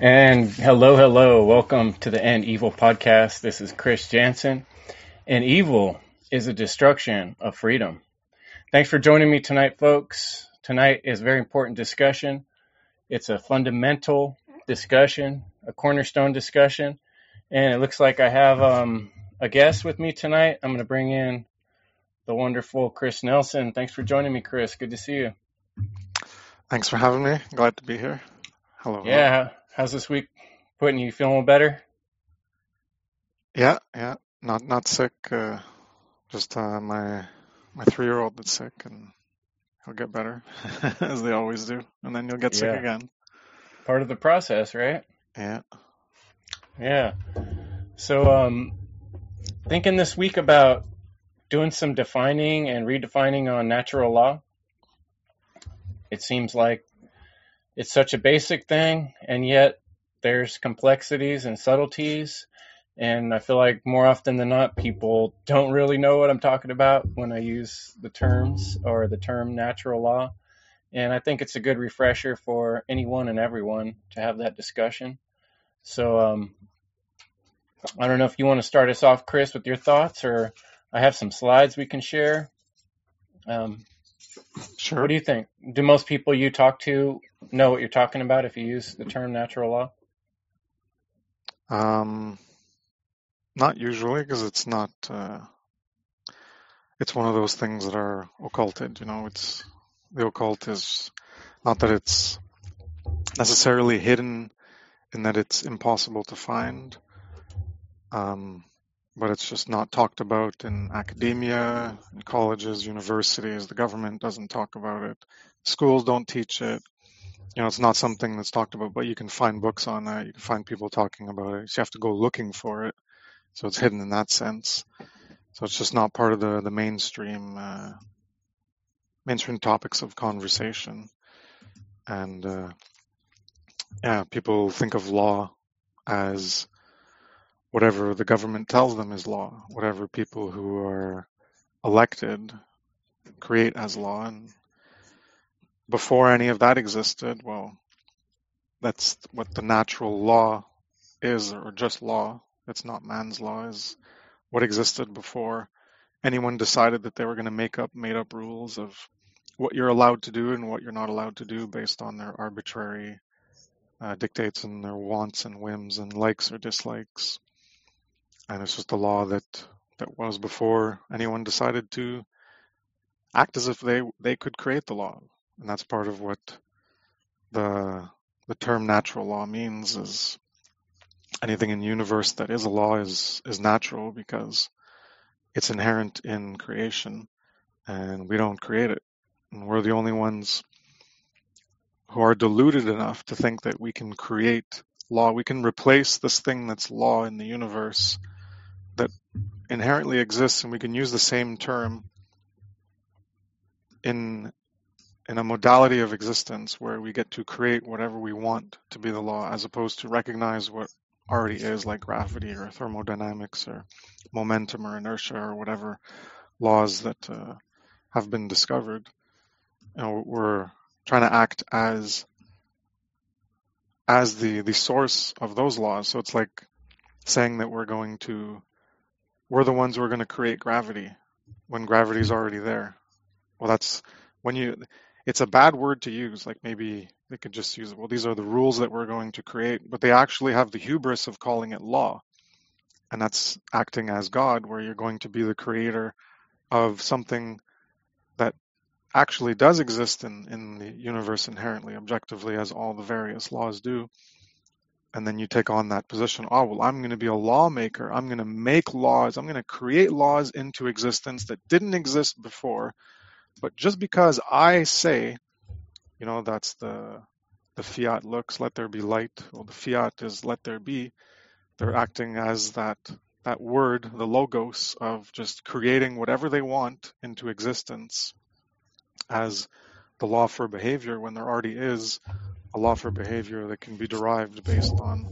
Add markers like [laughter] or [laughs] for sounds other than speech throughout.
And hello, hello. Welcome to the End Evil podcast. This is Chris Jantzen. And evil is a destruction of freedom. Thanks for joining me tonight, folks. Tonight is a very important discussion. It's a fundamental discussion, a cornerstone discussion. And it looks like I have um, a guest with me tonight. I'm going to bring in the wonderful Chris Nelson. Thanks for joining me, Chris. Good to see you. Thanks for having me. Glad to be here. Hello. Yeah. How's this week putting you? Feeling better? Yeah, yeah. Not not sick. Uh, just uh, my my three year old that's sick, and he'll get better [laughs] as they always do, and then you'll get sick Yeah. again. Part of the process, right? Yeah. Yeah. So, um, thinking this week about doing some defining and redefining on natural law. It seems like it's such a basic thing, and yet there's complexities and subtleties. And I feel like more often than not, people don't really know what I'm talking about when I use the terms or the term natural law. And I think it's a good refresher for anyone and everyone to have that discussion. So, um, I don't know if you want to start us off, Chris, with your thoughts, or I have some slides we can share. Um, Sure. what do you think? Do most people you talk to know what you're talking about if you use the term natural law? Um, not usually, because it's not. Uh, it's one of those things that are occulted. You know, it's the occult is not that it's necessarily hidden, in that it's impossible to find. Um, but it's just not talked about in academia, in colleges, universities. The government doesn't talk about it. Schools don't teach it. You know, it's not something that's talked about, but you can find books on that. You can find people talking about it. You have to go looking for it. So it's hidden in that sense. So it's just not part of the, the mainstream, uh, mainstream topics of conversation. And, uh, yeah, people think of law as whatever the government tells them is law, whatever people who are elected create as law. And before any of that existed, well, that's what the natural law is, or just law. It's not man's law, is what existed before anyone decided that they were going to make up made up rules of what you're allowed to do and what you're not allowed to do based on their arbitrary uh, dictates and their wants and whims and likes or dislikes and it's just the law that that was before anyone decided to act as if they they could create the law and that's part of what the the term natural law means is anything in universe that is a law is is natural because it's inherent in creation and we don't create it. And we're the only ones who are deluded enough to think that we can create law. We can replace this thing that's law in the universe that inherently exists and we can use the same term in in a modality of existence where we get to create whatever we want to be the law as opposed to recognize what already is like gravity or thermodynamics or momentum or inertia or whatever laws that uh, have been discovered you know, we're trying to act as as the the source of those laws so it's like saying that we're going to we're the ones who are going to create gravity when gravity's already there. Well, that's when you, it's a bad word to use. Like maybe they could just use it. Well, these are the rules that we're going to create, but they actually have the hubris of calling it law. And that's acting as God, where you're going to be the creator of something that actually does exist in, in the universe inherently, objectively, as all the various laws do and then you take on that position oh well i'm going to be a lawmaker i'm going to make laws i'm going to create laws into existence that didn't exist before but just because i say you know that's the the fiat looks let there be light. Or the fiat is let there be. They're acting as that that word the logos of just creating whatever they want into existence as the law for behavior when there already is a law for behavior that can be derived based on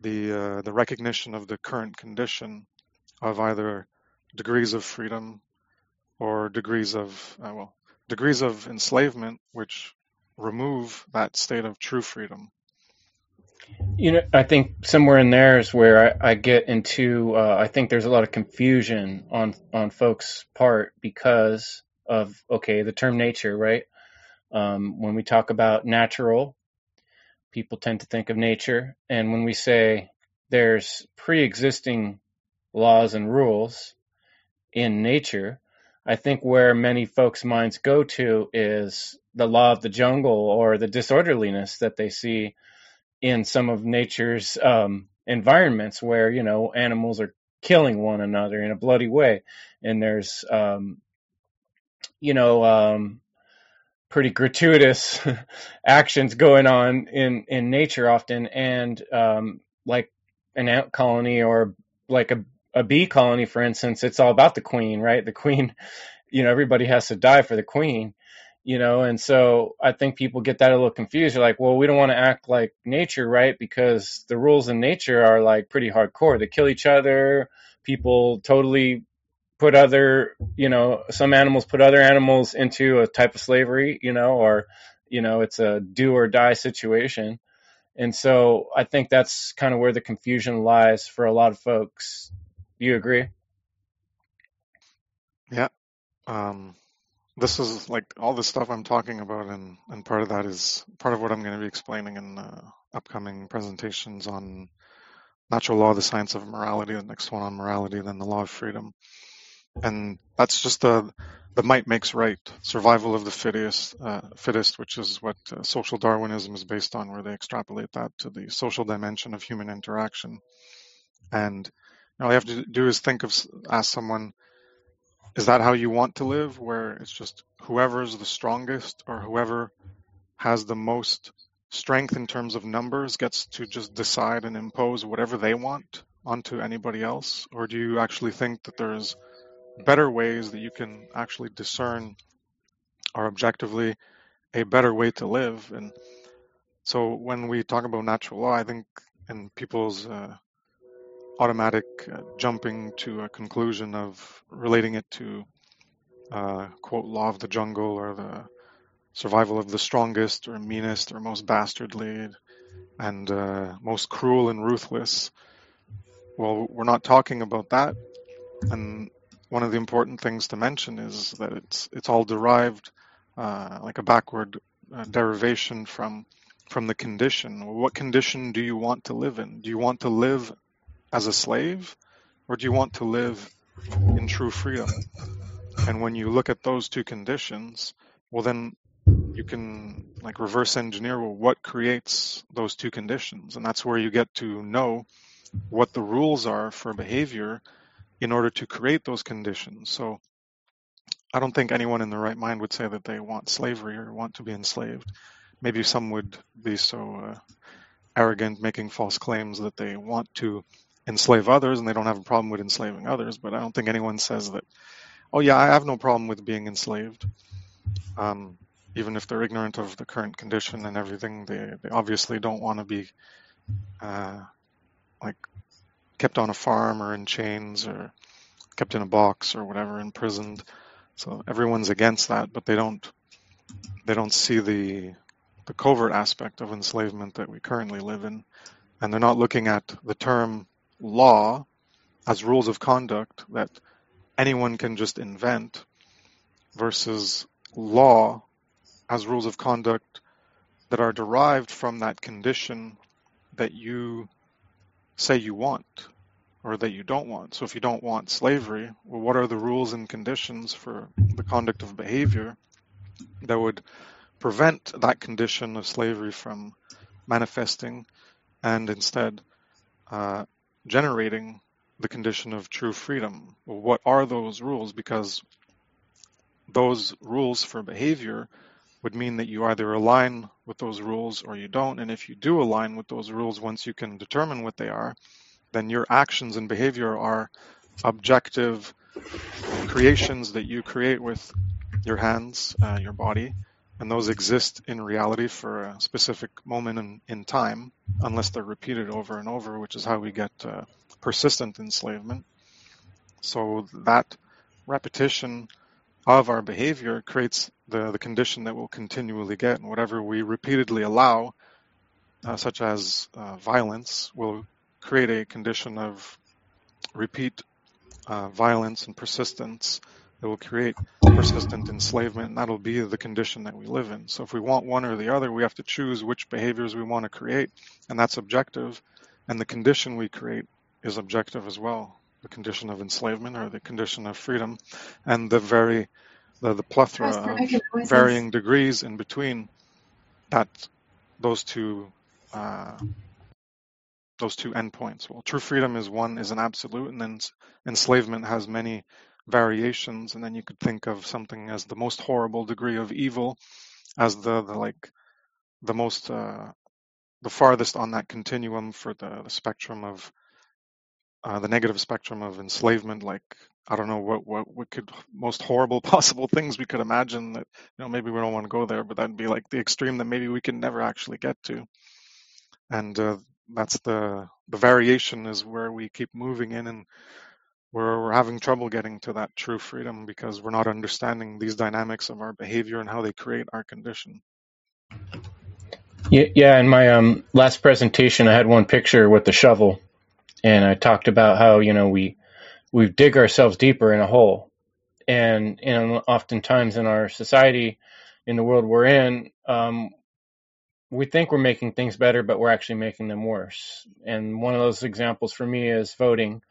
the uh, the recognition of the current condition of either degrees of freedom or degrees of uh, well degrees of enslavement which remove that state of true freedom You know, I think somewhere in there is where I, I get into. Uh, I think there's a lot of confusion on on folks' part because of okay, the term nature, right? Um, when we talk about natural, people tend to think of nature, and when we say there's pre-existing laws and rules in nature, I think where many folks' minds go to is the law of the jungle or the disorderliness that they see in some of nature's um, environments where you know animals are killing one another in a bloody way, and there's um, you know um, pretty gratuitous [laughs] actions going on in in nature often, and um, like an ant colony or like a a bee colony, for instance, it's all about the queen, right? The queen, [laughs] you know, everybody has to die for the queen you know? And so i think people get that a little confused. They're like well we don't want to act like nature right? Because the rules in nature are like pretty hardcore. They kill each other people totally put other you know some animals put other animals into a type of slavery you know or you know it's a do or die situation. And so i think that's kind of where the confusion lies for a lot of folks you agree Yeah. Um, this is like all the stuff I'm talking about, and, and part of that is part of what I'm going to be explaining in uh, upcoming presentations on natural law, the science of morality, the next one on morality, then the law of freedom. And that's just the the might makes right, survival of the fittest, uh, fittest, which is what uh, social Darwinism is based on, where they extrapolate that to the social dimension of human interaction. And all you have to do is think of ask someone is that how you want to live, where it's just whoever's the strongest or whoever has the most strength in terms of numbers gets to just decide and impose whatever they want onto anybody else? Or do you actually think that there's better ways that you can actually discern are objectively a better way to live? And so when we talk about natural law, I think in people's uh, automatic uh, jumping to a conclusion of relating it to uh, quote law of the jungle or the survival of the strongest or meanest or most bastardly and uh, most cruel and ruthless. Well, we're not talking about that. And one of the important things to mention is that it's it's all derived uh, like a backward uh, derivation from from the condition. What condition do you want to live in? Do you want to live as a slave, or do you want to live in true freedom? And when you look at those two conditions, well, then you can like reverse engineer well, what creates those two conditions. And that's where you get to know what the rules are for behavior in order to create those conditions. So I don't think anyone in the right mind would say that they want slavery or want to be enslaved. Maybe some would be so uh, arrogant, making false claims that they want to enslave others and they don't have a problem with enslaving others. But I don't think anyone says that, oh, yeah, I have no problem with being enslaved. Um, even if they're ignorant of the current condition and everything, they, they obviously don't want to be uh, like kept on a farm or in chains or kept in a box or whatever, imprisoned. So everyone's against that, but they don't they don't see the the covert aspect of enslavement that we currently live in, and they're not looking at the term law as rules of conduct that anyone can just invent versus law as rules of conduct that are derived from that condition that you say you want or that you don't want. So if you don't want slavery, well, what are the rules and conditions for the conduct of behavior that would prevent that condition of slavery from manifesting and instead uh, generating the condition of true freedom. What are those rules? Because those rules for behavior would mean that you either align with those rules or you don't. And if you do align with those rules, once you can determine what they are, then your actions and behavior are objective creations that you create with your hands, uh, your body, and those exist in reality for a specific moment in, in time, unless they're repeated over and over, which is how we get uh, persistent enslavement. So that repetition of our behavior creates the, the condition that we'll continually get, and whatever we repeatedly allow uh, such as uh, violence, will create a condition of repeat uh, violence and persistence that will create persistent enslavement, and that'll be the condition that we live in. So if we want one or the other, we have to choose which behaviors we want to create, and that's objective. And the condition we create is objective as well. The condition of enslavement or the condition of freedom, and the very the, the plethora of varying degrees in between that those two uh, those two endpoints. Well, true freedom is one is an absolute, and then enslavement has many variations. And then you could think of something as the most horrible degree of evil, as the, the like the most uh, the farthest on that continuum for the, the spectrum of uh, the negative spectrum of enslavement. Like I don't know what what what could most horrible [laughs] possible things we could imagine that you know maybe we don't want to go there, but that'd be like the extreme that maybe we can never actually get to. And uh, that's the the variation is where we keep moving in and we're, we're having trouble getting to that true freedom because we're not understanding these dynamics of our behavior and how they create our condition. Yeah, yeah. In my um, last presentation, I had one picture with the shovel, and I talked about how you know we we dig ourselves deeper in a hole, and and oftentimes in our society, in the world we're in, um, we think we're making things better, but we're actually making them worse. And one of those examples for me is voting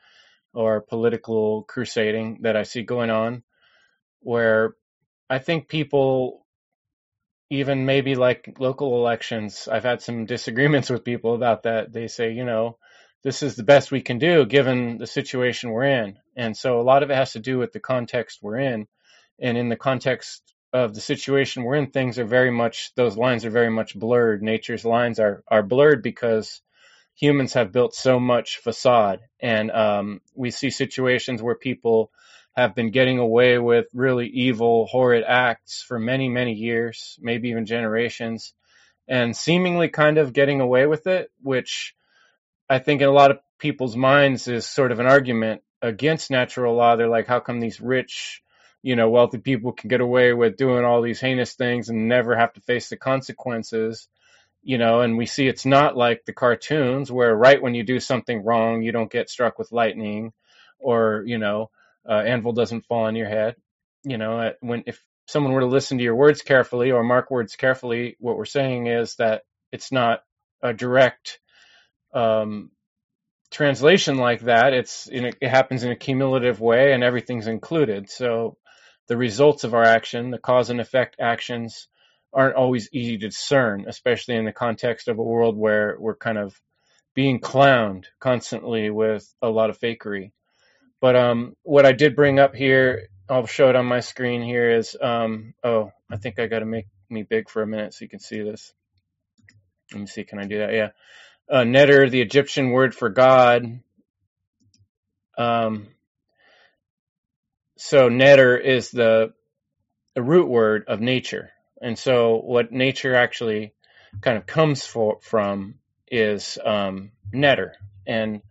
or political crusading that I see going on, where I think people, even maybe like local elections, I've had some disagreements with people about that. They say, you know, this is the best we can do given the situation we're in. And so a lot of it has to do with the context we're in. And in the context of the situation we're in, things are very much those lines are very much blurred. Nature's lines are are blurred because humans have built so much facade, and um, we see situations where people have been getting away with really evil, horrid acts for many, many years, maybe even generations, and seemingly kind of getting away with it, which I think in a lot of people's minds is sort of an argument against natural law. They're like, how come these rich you know, wealthy people can get away with doing all these heinous things and never have to face the consequences, you know, and we see it's not like the cartoons where right when you do something wrong, you don't get struck with lightning or, you know, uh, anvil doesn't fall on your head. You know, when if someone were to listen to your words carefully or mark words carefully, what we're saying is that it's not a direct um, translation like that. It's it happens in a cumulative way, and everything's included. So the results of our action, the cause and effect actions, aren't always easy to discern, especially in the context of a world where we're kind of being clowned constantly with a lot of fakery. But um, what I did bring up here, I'll show it on my screen here, is um, oh, I think I got to make me big for a minute so you can see this. Let me see, can I do that? Yeah. Uh, Neter, the Egyptian word for God, um, so Neter is the, the root word of nature. And so what nature actually kind of comes for, from is um, neter. And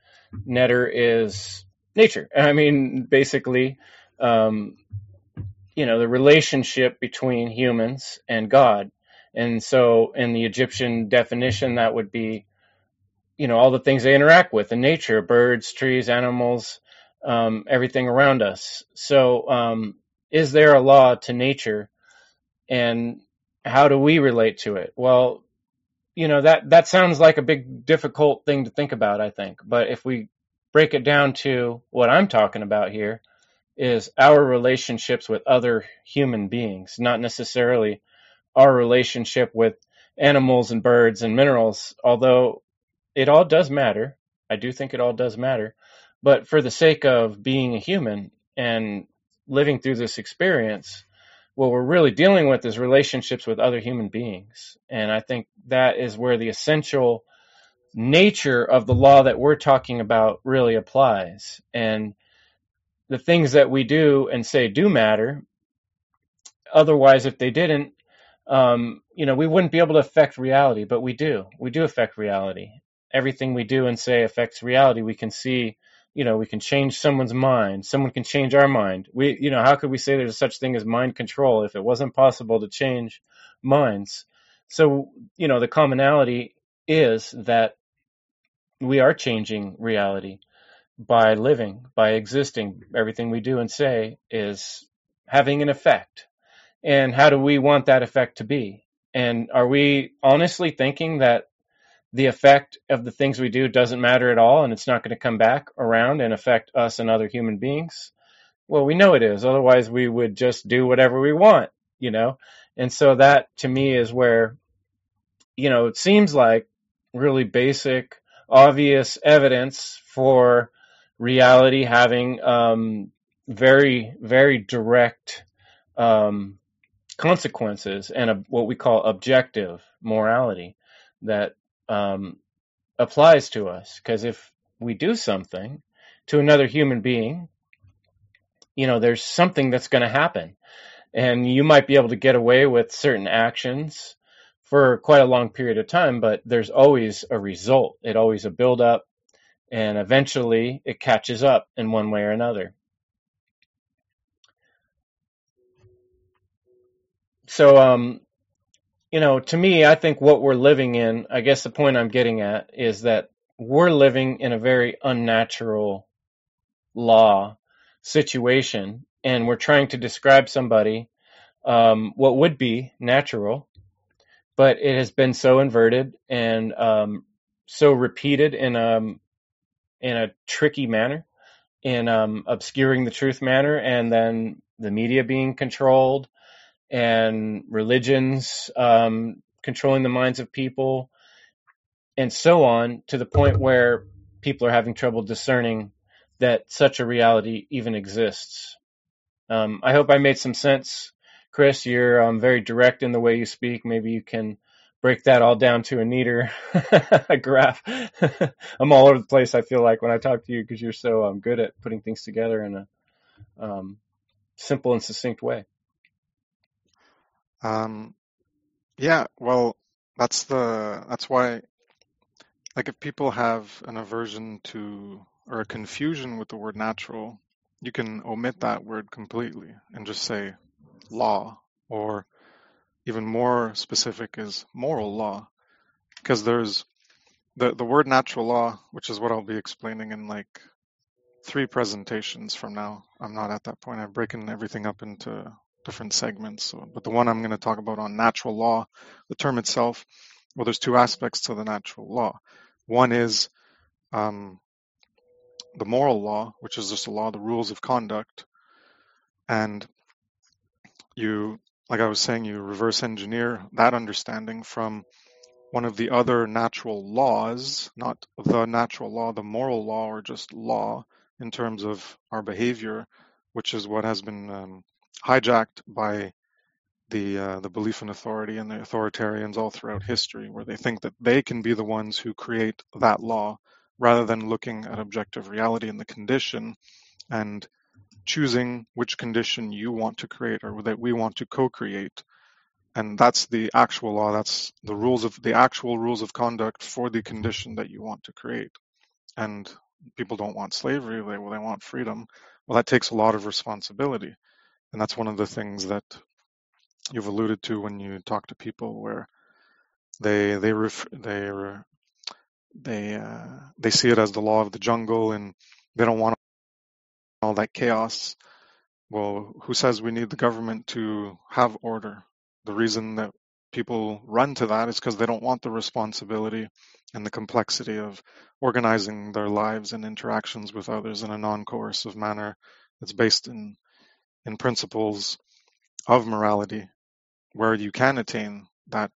neter is nature. [laughs] I mean, basically, um, you know, the relationship between humans and God. And so in the Egyptian definition, that would be, you know, all the things they interact with in nature, birds, trees, animals, um, everything around us. So, um, is there a law to nature, and how do we relate to it? Well, you know that that sounds like a big difficult thing to think about. I think, but if we break it down to what I'm talking about here, is our relationships with other human beings, not necessarily our relationship with animals and birds and minerals, although it all does matter. I do think it all does matter. But for the sake of being a human and living through this experience, what we're really dealing with is relationships with other human beings. And I think that is where the essential nature of the law that we're talking about really applies. And the things that we do and say do matter. Otherwise, if they didn't, um, you know, we wouldn't be able to affect reality, but we do. We do affect reality. Everything we do and say affects reality. We can see you know, we can change someone's mind. Someone can change our mind. We, you know, how could we say there's such thing as mind control if it wasn't possible to change minds? So, you know, the commonality is that we are changing reality by living, by existing. Everything we do and say is having an effect. And how do we want that effect to be? And are we honestly thinking that the effect of the things we do doesn't matter at all and it's not going to come back around and affect us and other human beings? Well, we know it is. Otherwise, we would just do whatever we want, you know? And so that to me is where, you know, it seems like really basic, obvious evidence for reality having um, very, very direct um, consequences and a, what we call objective morality that um, applies to us. Because if we do something to another human being, you know, there's something that's going to happen. And you might be able to get away with certain actions for quite a long period of time, but there's always a result. It always a build up, and eventually it catches up in one way or another. So, um, you know, to me, I think what we're living in, I guess the point I'm getting at is that we're living in a very unnatural law situation, and we're trying to describe somebody um, what would be natural, but it has been so inverted and um, so repeated in a um, in a tricky manner, in um, obscuring the truth manner, and then the media being controlled and religions um, controlling the minds of people, and so on, to the point where people are having trouble discerning that such a reality even exists. Um, I hope I made some sense, Chris. You're um, very direct in the way you speak. Maybe you can break that all down to a neater [laughs] graph. [laughs] I'm all over the place. I feel like when I talk to you because you're so um, good at putting things together in a um, simple and succinct way. Um, yeah, well, that's the that's why like if people have an aversion to or a confusion with the word natural, you can omit that word completely and just say law or even more specific is moral law because there's the the word natural law, which is what I'll be explaining in like three presentations from now. I'm not at that point. I've broken everything up into different segments. But the one I'm going to talk about on natural law, the term itself, well, there's two aspects to the natural law. One is um, the moral law, which is just a law, the rules of conduct, and you, like I was saying, you reverse engineer that understanding from one of the other natural laws, not the natural law, the moral law, or just law in terms of our behavior, which is what has been um, hijacked by the uh, the belief in authority and the authoritarians all throughout history, where they think that they can be the ones who create that law, rather than looking at objective reality and the condition, and choosing which condition you want to create or that we want to co-create. And that's the actual law. That's the rules of the actual rules of conduct for the condition that you want to create. And people don't want slavery; they well, they want freedom. Well, that takes a lot of responsibility and that's one of the things that you've alluded to when you talk to people where they they ref, they they uh, they see it as the law of the jungle and they don't want all that chaos. Well, who says we need the government to have order? The reason that people run to that is because they don't want the responsibility and the complexity of organizing their lives and interactions with others in a non-coercive manner that's based in in principles of morality where you can attain that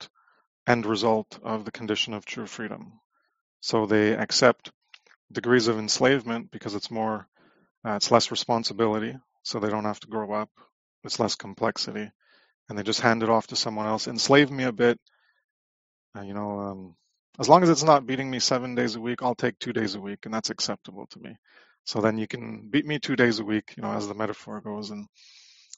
end result of the condition of true freedom. So they accept degrees of enslavement because it's more, uh, it's less responsibility, so they don't have to grow up. It's less complexity, and they just hand it off to someone else. Enslave me a bit, uh, you know. Um, as long as it's not beating me seven days a week, I'll take two days a week, and that's acceptable to me. So then you can beat me two days a week, you know, as the metaphor goes and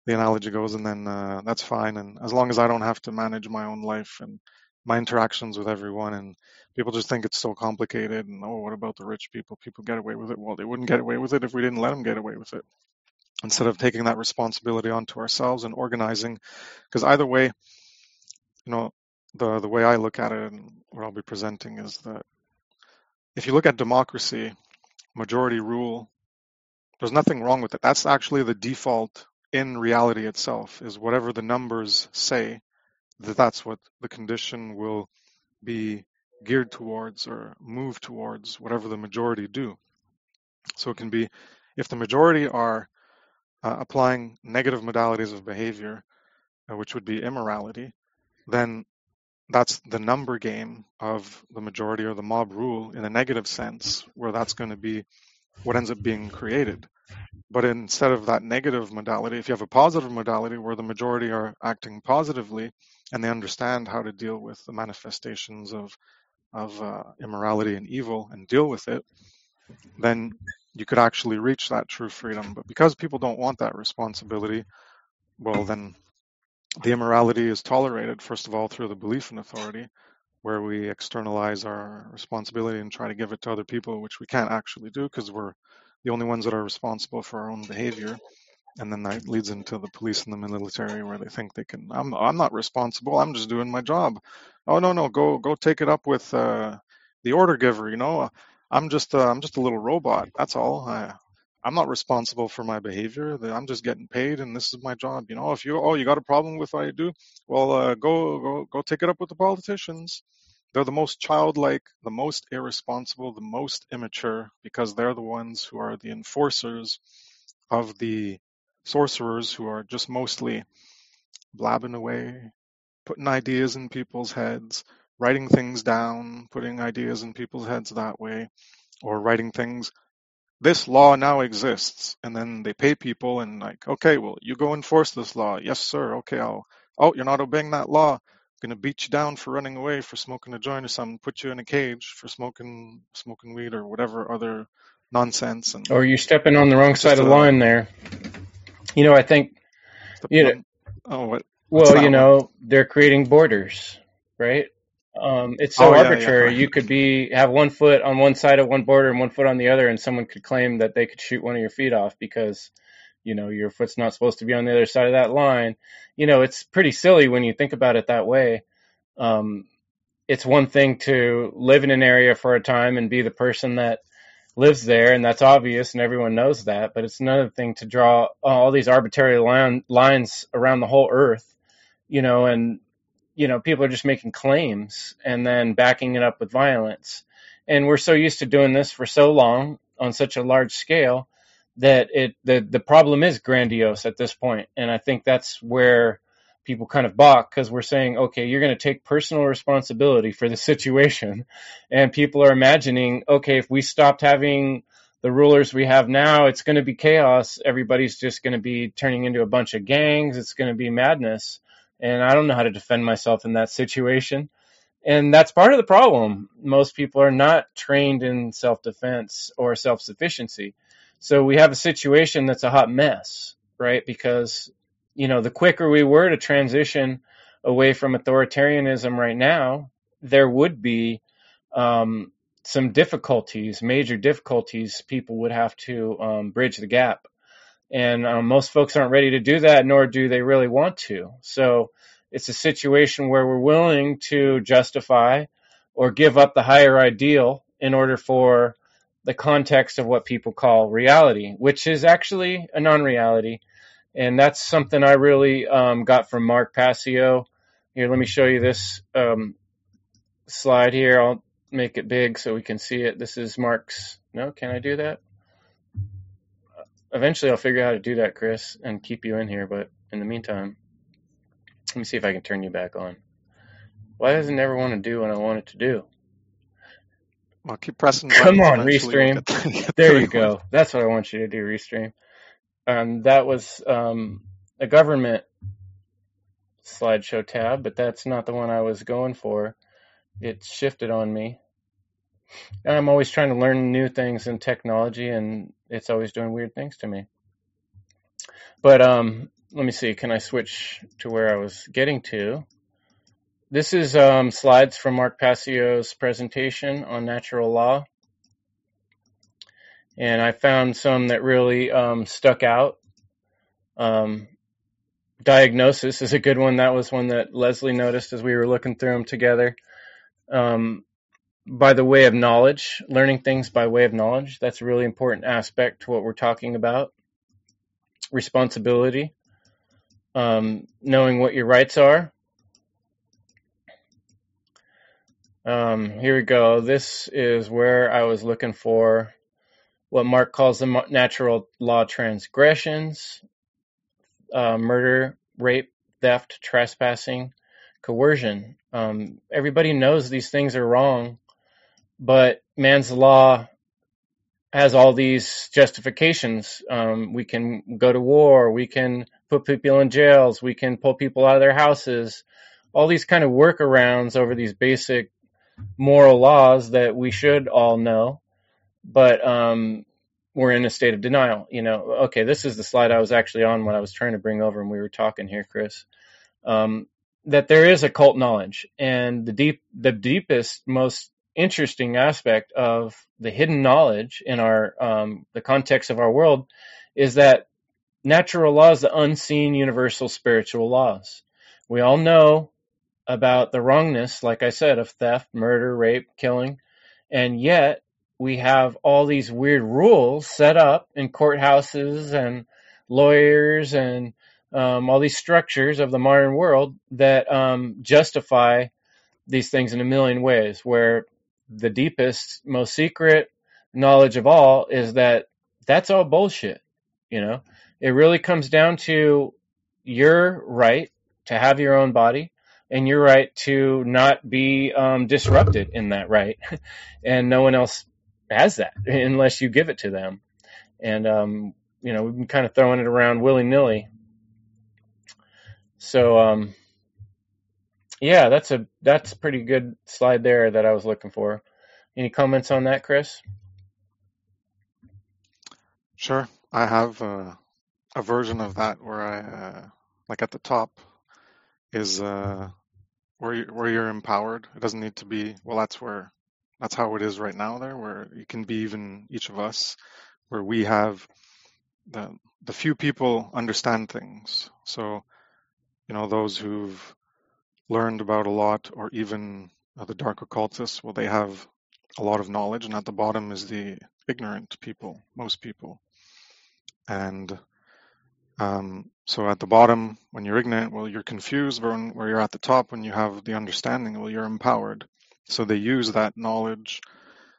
the analogy goes, and then uh, that's fine. And as long as I don't have to manage my own life and my interactions with everyone, and people just think it's so complicated. And oh, what about the rich people? People get away with it. Well, they wouldn't get away with it if we didn't let them get away with it. Instead of taking that responsibility onto ourselves and organizing, because either way, you know, the the way I look at it and what I'll be presenting is that if you look at democracy, majority rule, there's nothing wrong with it. That's actually the default in reality itself. Is whatever the numbers say that that's what the condition will be geared towards or move towards whatever the majority do. So it can be if the majority are uh, applying negative modalities of behavior, uh, which would be immorality, then that's the number game of the majority or the mob rule in a negative sense, where that's going to be what ends up being created. But instead of that negative modality, if you have a positive modality where the majority are acting positively and they understand how to deal with the manifestations of of uh, immorality and evil and deal with it, then you could actually reach that true freedom. But because people don't want that responsibility, well, then the immorality is tolerated, first of all, through the belief in authority, where we externalize our responsibility and try to give it to other people, which we can't actually do because we're the only ones that are responsible for our own behavior. And then that leads into the police and the military where they think they can, I'm, I'm not responsible. I'm just doing my job. Oh, no, no, go, go take it up with uh, the order giver. You know, I'm just, uh, I'm just a little robot. That's all. I, I'm not responsible for my behavior. I'm just getting paid, and this is my job. You know, if you oh you got a problem with what I do, well uh, go go go take it up with the politicians. They're the most childlike, the most irresponsible, the most immature because they're the ones who are the enforcers of the sorcerers who are just mostly blabbing away, putting ideas in people's heads, writing things down, putting ideas in people's heads that way, or writing things this law now exists. And then they pay people and like okay well you go enforce this law. Yes sir. Okay i'll oh you're not obeying that law. I'm gonna beat you down for running away for smoking a joint or something put you in a cage for smoking smoking weed or whatever other nonsense and or you're stepping on the wrong side of the uh, line there. You know i think you know oh what? Well you know one? they're creating borders right um, it's so oh, arbitrary. Yeah, yeah. You could be have one foot on one side of one border and one foot on the other, and someone could claim that they could shoot one of your feet off because you know your foot's not supposed to be on the other side of that line. You know, it's pretty silly when you think about it that way. Um, it's one thing to live in an area for a time and be the person that lives there, and that's obvious, and everyone knows that. But it's another thing to draw all these arbitrary line, lines around the whole earth, you know, and you know, people are just making claims and then backing it up with violence. And we're so used to doing this for so long on such a large scale that it the the problem is grandiose at this point. And I think that's where people kind of balk because we're saying, okay, you're going to take personal responsibility for the [laughs] situation, and people are imagining, okay, if we stopped having the rulers we have now, it's going to be chaos. Everybody's just going to be turning into a bunch of gangs. It's going to be madness and I don't know how to defend myself in that situation. And that's part of the problem. Most people are not trained in self defense or self sufficiency. So we have a situation that's a hot mess, right? Because, you know, the quicker we were to transition away from authoritarianism right now, there would be um, some difficulties, major difficulties people would have to um, bridge the gap and um, most folks aren't ready to do that, nor do they really want to. So it's a situation where we're willing to justify or give up the higher ideal in order for the context of what people call reality, which is actually a non-reality. And that's something I really um, got from Mark Passio. Here, let me show you this um, slide here. I'll make it big so we can see it. This is Mark's. No, can I do that? Eventually I'll figure out how to do that, Chris, and keep you in here. But in the meantime, let me see if I can turn you back on. Why does it never want to do what I want it to do? Well, keep pressing. Come on, Restream. [laughs] There you go. That's what I want you to do, Restream. Um, that was um, a government slideshow tab, but that's not the one I was going for. It shifted on me. I'm always trying to learn new things in technology, and it's always doing weird things to me. But um, let me see. Can I switch to where I was getting to? This is um, slides from Mark Passio's presentation on natural law. And I found some that really um, stuck out. Um, diagnosis is a good one. That was one that Leslie noticed as we were looking through them together. Um, by the way of knowledge, learning things by way of knowledge. That's a really important aspect to what we're talking about. Responsibility, um, knowing what your rights are. Um, here we go. This is where I was looking for what Mark calls the natural law transgressions uh, murder, rape, theft, trespassing, coercion. Um, everybody knows these things are wrong, but man's law has all these justifications. Um, we can go to war, we can put people in jails, we can pull people out of their houses, all these kind of workarounds over these basic moral laws that we should all know. But um, we're in a state of denial. You know, okay, this is the slide I was actually on when I was trying to bring over and we were talking here, Chris. Um, that there is occult knowledge, and the deep, the deepest, most interesting aspect of the hidden knowledge in our um, the context of our world is that natural laws, the unseen universal spiritual laws. We all know about the wrongness, like I said, of theft, murder, rape, killing, and yet we have all these weird rules set up in courthouses and lawyers and um, all these structures of the modern world that um, justify these things in a million ways. Where the deepest, most secret knowledge of all is that that's all bullshit. You know, it really comes down to your right to have your own body and your right to not be um, disrupted in that right, [laughs] and no one else has that [laughs] unless you give it to them. And um, you know, we've been kind of throwing it around willy nilly. So um, yeah, that's a that's a pretty good slide there that I was looking for. Any comments on that, Chris? Sure, I have a, a version of that where I uh, like at the top is uh, where you, where you're empowered. It doesn't need to be well. That's where that's how it is right now there, where you can be even each of us, where we have the the few people understand things. So, you know, those who've learned about a lot, or even uh, the dark occultists, well, they have a lot of knowledge, and at the bottom is the ignorant people, most people. And um, so at the bottom, when you're ignorant, well, you're confused. But when, where you're at the top, when you have the understanding, well, you're empowered. So they use that knowledge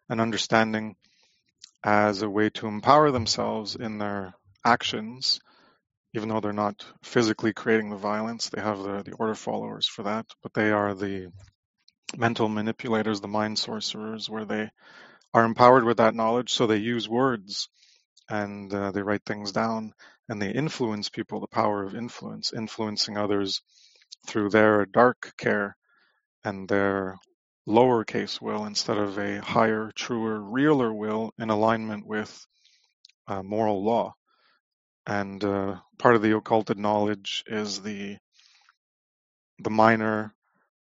and understanding as a way to empower themselves in their actions, even though they're not physically creating the violence. They have the, the order followers for that, but they are the mental manipulators, the mind sorcerers, where they are empowered with that knowledge. So they use words and uh, they write things down and they influence people, the power of influence, influencing others through their dark care and their lowercase will instead of a higher, truer, realer will in alignment with uh, moral law. And uh, part of the occulted knowledge is the the minor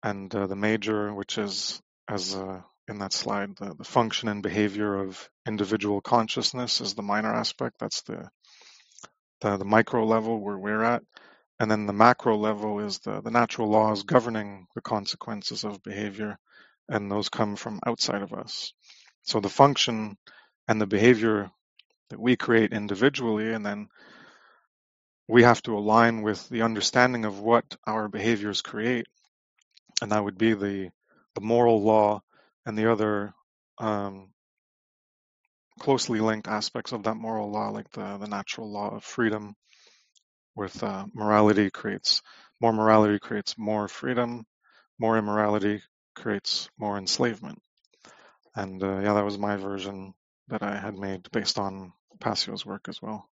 and uh, the major, which is as uh, in that slide, the, the function and behavior of individual consciousness is the minor aspect. That's the the, the micro level where we're at. And then the macro level is the, the natural laws governing the consequences of behavior and those come from outside of us. So the function and the behavior that we create individually, and then we have to align with the understanding of what our behaviors create, and that would be the the moral law and the other um, closely linked aspects of that moral law, like the the natural law of freedom, with uh, morality creates more morality creates more freedom, more immorality creates more enslavement. And uh, yeah, that was my version that I had made based on Passio's work as well.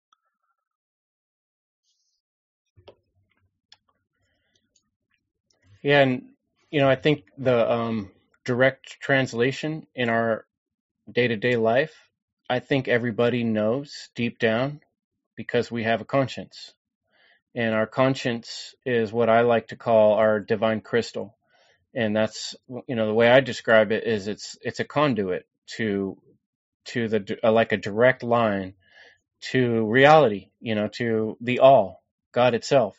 Yeah, and you know, I think the um, direct translation in our day-to-day life, I think everybody knows deep down because we have a conscience. And our conscience is what I like to call our divine crystal and that's you know the way I describe it is it's it's a conduit to to the uh, like a direct line to reality, you know, to the all, God itself.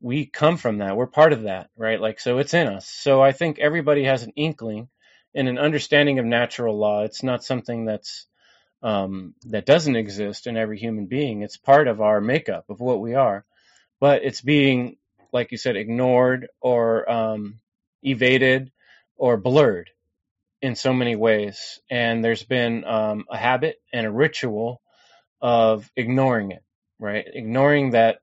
we come from that. We're part of that, right? Like, so it's in us. So I think everybody has an inkling and an understanding of natural law. It's not something that's um, that doesn't exist in every human being. It's part of our makeup of what we are, but it's being, like you said, ignored or um, evaded or blurred in so many ways. And there's been um, a habit and a ritual of ignoring it, right? Ignoring that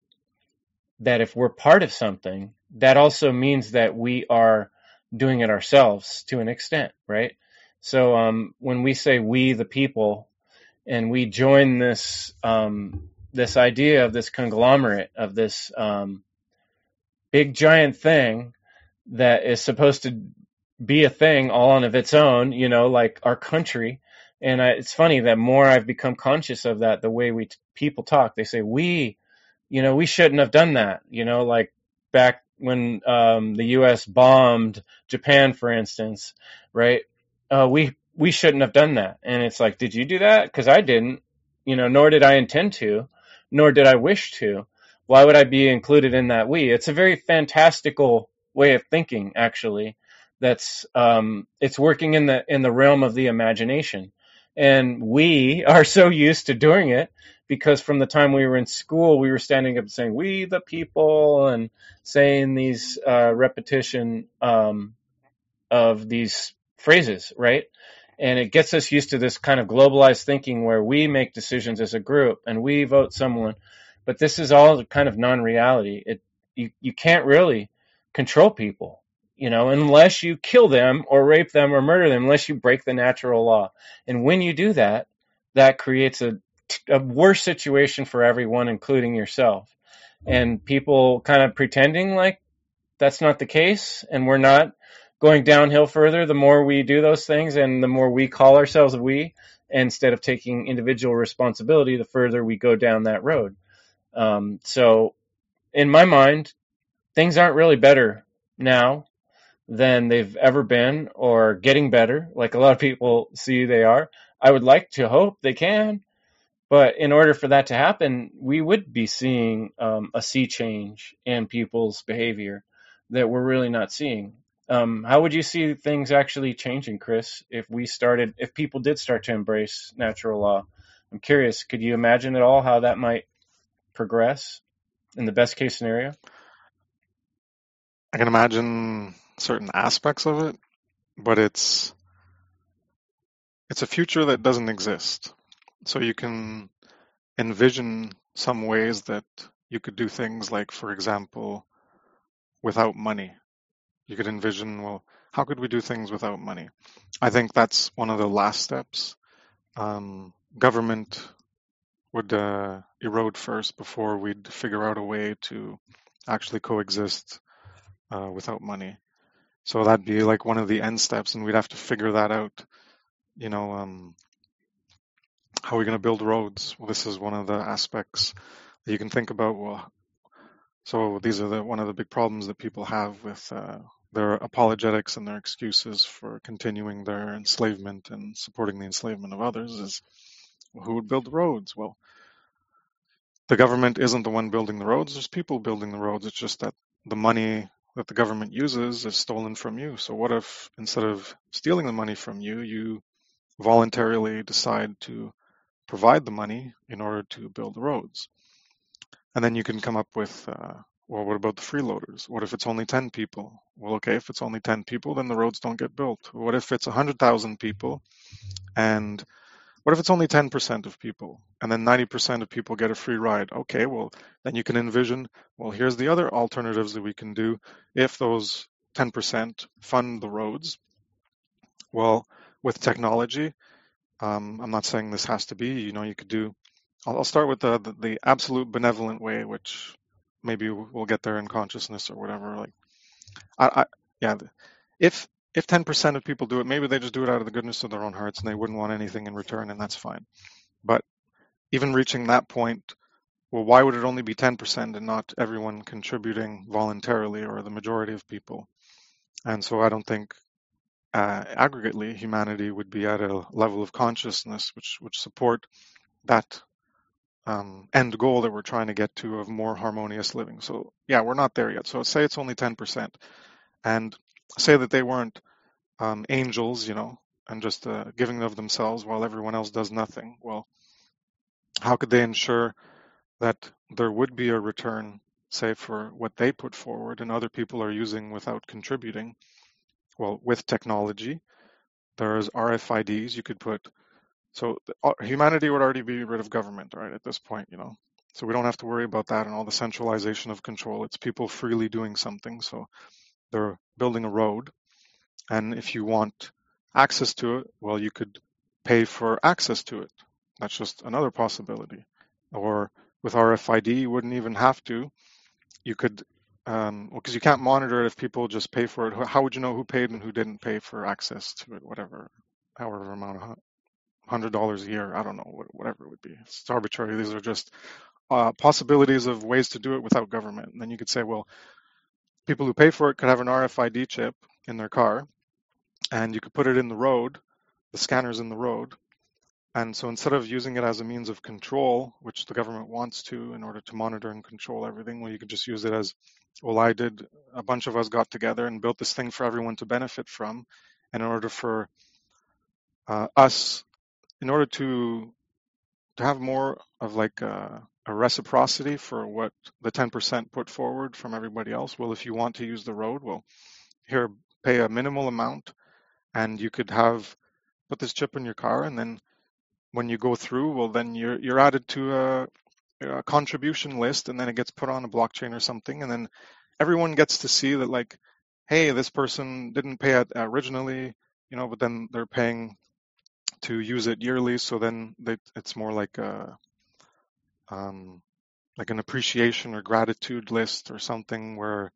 that if we're part of something, that also means that we are doing it ourselves to an extent, right? So um, when we say we the people, and we join this um, this idea of this conglomerate of this um, big giant thing that is supposed to be a thing all on of its own, you know, like our country. And I, it's funny that more I've become conscious of that, the way we t- people talk, they say we, you know, we shouldn't have done that, you know, like back when um, the U.S. bombed Japan, for instance, right? Uh, we we shouldn't have done that, and it's like, did you do that? Because I didn't, you know, nor did I intend to, nor did I wish to. Why would I be included in that we? It's a very fantastical way of thinking, actually. That's um, it's working in the in the realm of the imagination, and we [laughs] are so used to doing it because from the time we were in school, we were standing up and saying "We the people" and saying these uh, repetition um, of these phrases, right? And it gets us used to this kind of globalized thinking where we make decisions as a group and we vote someone, but this is all kind of non-reality. It you you can't really control people, you know, unless you kill them or rape them or murder them, unless you break the natural law. And when you do that, that creates a a worse situation for everyone, including yourself. And people kind of pretending like that's not the case, and we're not going downhill further the more we do those things, and the more we call ourselves we, instead of taking individual responsibility, the further we go down that road. Um, so, in my mind, things aren't really better now than they've ever been or getting better, like a lot of people see they are. I would like to hope they can, but in order for that to happen, we would be seeing um, a sea change in people's behavior that we're really not seeing. Um, how would you see things actually changing, Chris, if we started, if people did start to embrace natural law? I'm curious, could you imagine at all how that might progress in the best case scenario? I can imagine certain aspects of it, but it's it's a future that doesn't exist. So you can envision some ways that you could do things like, for example, without money. You could envision, well, how could we do things without money? I think that's one of the last steps. Um, government would uh, erode first before we'd figure out a way to actually coexist uh, without money. So that'd be like one of the end steps, and we'd have to figure that out. You know, um, how are we going to build roads? Well, this is one of the aspects that you can think about. Well, so these are the one of the big problems that people have with uh, their apologetics and their excuses for continuing their enslavement and supporting the enslavement of others is well, who would build roads? Well, the government isn't the one building the roads. There's people building the roads. It's just that the money that the government uses is stolen from you. So what if instead of stealing the money from you, you voluntarily decide to provide the money in order to build roads. And then you can come up with, uh, well, what about the freeloaders? What if it's only 10 people? Well, okay, if it's only 10 people, then the roads don't get built. What if it's 100,000 people? And what if it's only 10% of people? And then 90% of people get a free ride? Okay, well, then you can envision, well, here's the other alternatives that we can do if those 10% fund the roads. Well, with technology, um, I'm not saying this has to be. You know, you could do. I'll, I'll start with the, the, the absolute benevolent way, which maybe we'll get there in consciousness or whatever. Like, I, I yeah, if if 10% of people do it, maybe they just do it out of the goodness of their own hearts and they wouldn't want anything in return, and that's fine. But even reaching that point, well, why would it only be 10% and not everyone contributing voluntarily or the majority of people? And so I don't think uh, aggregately, humanity would be at a level of consciousness which which support that um, end goal that we're trying to get to of more harmonious living. So yeah, we're not there yet. So say it's only 10%, and say that they weren't um, angels, you know, and just uh, giving of themselves while everyone else does nothing. Well, how could they ensure that there would be a return, say, for what they put forward and other people are using without contributing? Well, with technology, there's RFIDs you could put. So uh, humanity would already be rid of government, right, at this point, you know. So we don't have to worry about that and all the centralization of control. It's people freely doing something. So they're building a road. And if you want access to it, well, you could pay for access to it. That's just another possibility. Or with RFID, you wouldn't even have to. You could, um, because you can't monitor it if people just pay for it. How would you know who paid and who didn't pay for access to it? Whatever, however amount of hundred dollars a year. I don't know, whatever it would be. It's arbitrary. These are just uh, possibilities of ways to do it without government. And then you could say, well, people who pay for it could have an RFID chip in their car, and you could put it in the road, the scanners in the road. And so instead of using it as a means of control, which the government wants to in order to monitor and control everything, well, you could just use it as, well, I did, a bunch of us got together and built this thing for everyone to benefit from. And in order for uh, us, in order to to have more of like a, a reciprocity for what the 10% put forward from everybody else, well, if you want to use the road, well, here, pay a minimal amount and you could have put this chip in your car and then when you go through well then you're you're added to a, a, contribution list and then it gets put on a blockchain or something and then everyone gets to see that like hey this person didn't pay it originally you know but then they're paying to use it yearly so then they, it's more like a um, like an appreciation or gratitude list or something where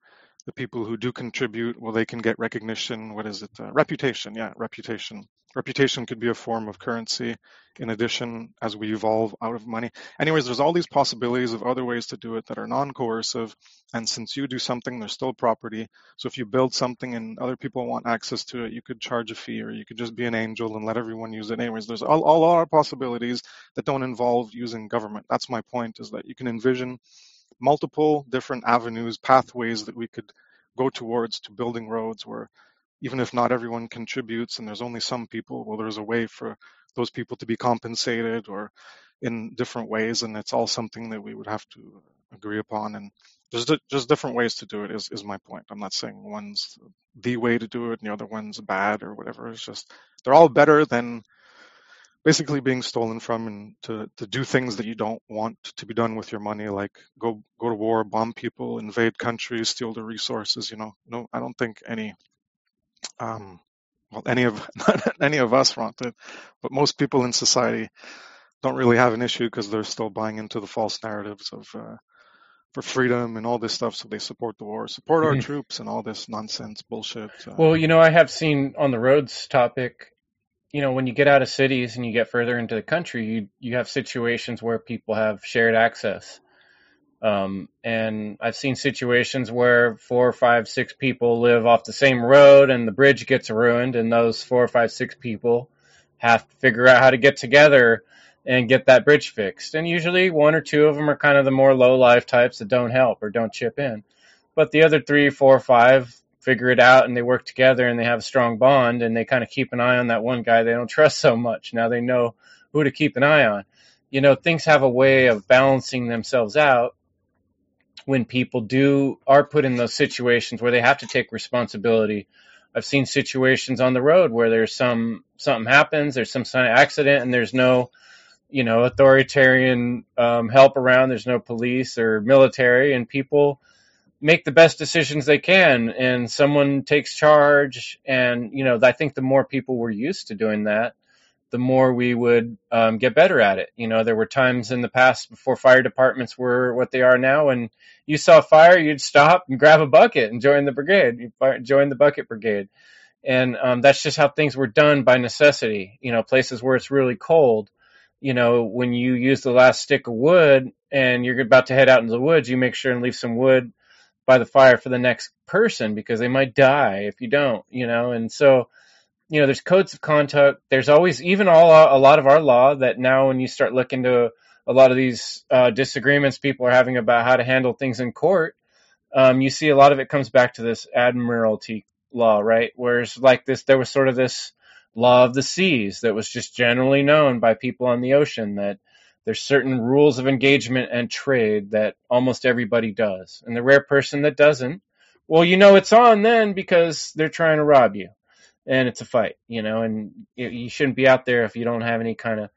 the people who do contribute, well, they can get recognition. What is it? Uh, reputation. Yeah, reputation. Reputation could be a form of currency in addition as we evolve out of money. Anyways, there's all these possibilities of other ways to do it that are non coercive. And since you do something, there's still property. So if you build something and other people want access to it, you could charge a fee or you could just be an angel and let everyone use it. Anyways, there's all, all our possibilities that don't involve using government. That's my point is that you can envision multiple different avenues, pathways that we could go towards to building roads where even if not everyone contributes and there's only some people, well, there's a way for those people to be compensated or in different ways. And it's all something that we would have to uh, agree upon. And there's just different ways to do it is, is my point. I'm not saying one's the way to do it and the other one's bad or whatever. It's just, they're all better than basically being stolen from and to, to do things that you don't want to be done with your money, like go go to war, bomb people, invade countries, steal their resources. You know, no, I don't think any, um, well, any of not [laughs] any of us want it, but most people in society don't really have an issue because they're still buying into the false narratives of. Uh, for freedom and all this stuff, so they support the war, support our mm-hmm. troops, and all this nonsense bullshit. Uh, well, you know, I have seen on the roads topic you know, when you get out of cities and you get further into the country, you you have situations where people have shared access. Um, and I've seen situations where four, five, six people live off the same road and the bridge gets ruined, and those four, five, six people have to figure out how to get together and get that bridge fixed. And usually one or two of them are kind of the more low life types that don't help or don't chip in. But the other three, four, five figure it out and they work together and they have a strong bond and they kind of keep an eye on that one guy they don't [laughs] trust so much. Now they know who to keep an eye on. You know, things have a way of balancing themselves out when people do are put in those situations where they have to take responsibility. I've seen situations on the road where there's some something happens, there's some kind of accident, and there's no, you know, authoritarian um, help around. There's no police or military, and people make the best decisions they can and someone takes charge and you know i think the more people were used to doing that the more we would um, get better at it. You know there were times in the past before fire departments were what they are now and you saw a fire you'd stop and grab a bucket and join the brigade you join the bucket brigade. And um, that's just how things were done by necessity. You know places where it's really cold you know when you use the last stick of wood and you're about to head out into the woods you make sure and leave some wood by the fire for the next person because they might die if you don't, you know. And so, you know, there's codes of conduct. There's always even all a lot of our law that now when you start looking to a lot of these uh, disagreements people are having about how to handle things in court, um, you see a lot of it comes back to this admiralty law, right? Whereas like this, there was sort of this law of the seas that was just generally known by people on the ocean that there's certain rules of engagement and trade that almost everybody does. And the rare person that doesn't, well, you know it's on then because they're trying to rob you. And it's a fight, you know, and you shouldn't be out there if you don't have any kind of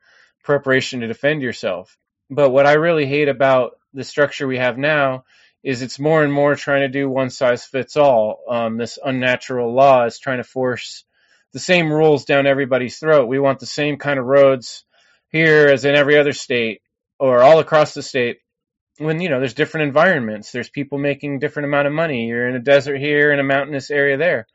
preparation to defend yourself. But what I really hate about the structure we have now is it's more and more trying to do one size fits all. Um, this unnatural law is trying to force the same rules down everybody's throat. We want the same kind of roads here as in every other state or all across the state. When you know there's different environments, there's people making different amount of money. You're in a desert here, in a mountainous area there.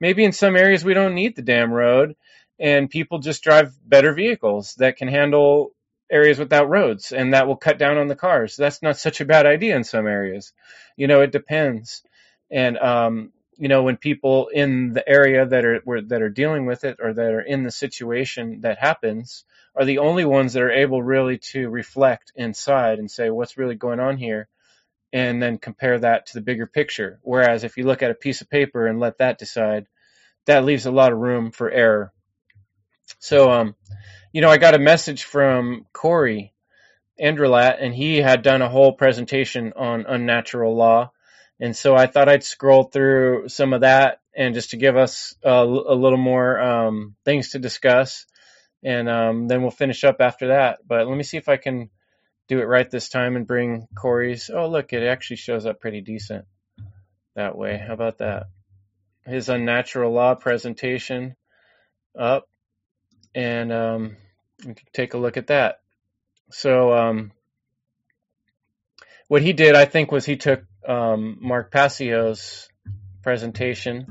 Maybe in some areas we don't need the damn road, and people just drive better vehicles that can handle areas without roads, and that will cut down on the cars. That's not such a bad idea in some areas. You know, it depends. And um, you know, when people in the area that are where, that are dealing with it or that are in the situation that happens are the only ones that are able really to reflect inside and say what's really going on here and then compare that to the bigger picture. Whereas if you look at a piece of paper and let that decide, that leaves a lot of room for error. So, um, you know, I got a message from Corey Andrelat, and he had done a whole presentation on unnatural law and so I thought I'd scroll through some of that and just to give us a, a little more um, things to discuss. And um, then we'll finish up after that. But let me see if I can do it right this time and bring Corey's. Oh, look, it actually shows up pretty decent that way. How about that? His unnatural law presentation up. And um, we can take a look at that. So, um, what he did, I think, was he took um, Mark Passio's presentation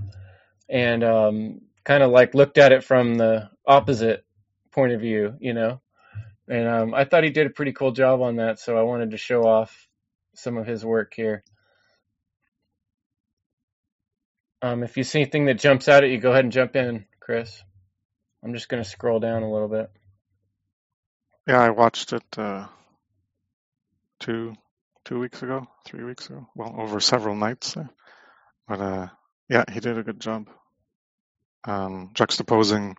and um, kind of like looked at it from the opposite point of view, you know. And um, I thought he did a pretty cool job on that, so I wanted to show off some of his work here. Um, if you see anything that jumps out at you, go ahead and jump in, Chris. I'm just going to scroll down a little bit. Yeah, I watched it uh, two two weeks ago, three weeks ago. Well, over several nights. But uh, yeah, he did a good job um, juxtaposing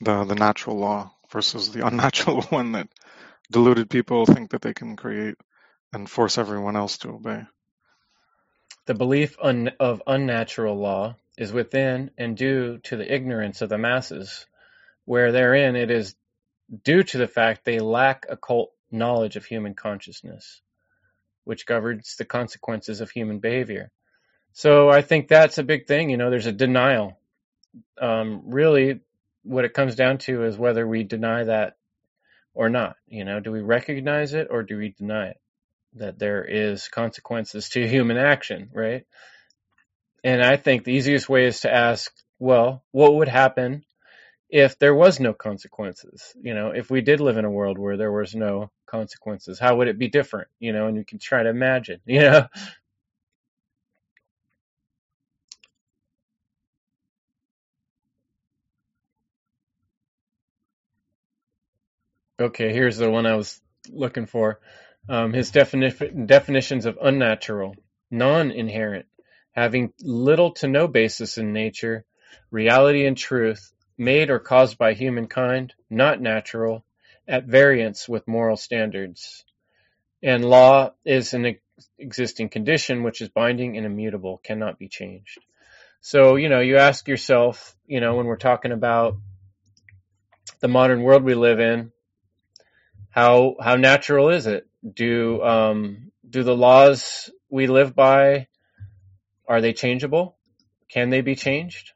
the the natural law versus the [laughs] unnatural one that deluded people think that they can create and force everyone else to obey. The belief un- of unnatural law is within and due to the ignorance of the masses, where therein it is due to the fact they lack occult knowledge of human consciousness which governs the consequences of human behavior. So I think that's a big thing. You know, there's a denial. Um, really, what it comes down to is whether we deny that or not. You know, do we recognize it or do we deny it? That there is consequences to human action, right? And I think the easiest way is to ask, well, what would happen if there was no consequences? You know, if we did live in a world where there was no consequences, how would it be different? You know, and you can try to imagine, [laughs] you know. Okay, here's the one I was looking for. Um, his defini- definitions of unnatural, non inherent, having little to no basis in nature, reality and truth, made or caused by humankind, not natural, at variance with moral standards. And law is an existing condition which is binding and immutable, cannot be changed. So, you know, you ask yourself, you know, when we're talking about the modern world we live in, how how natural is it? Do um, do the laws we live by are they changeable? Can they be changed?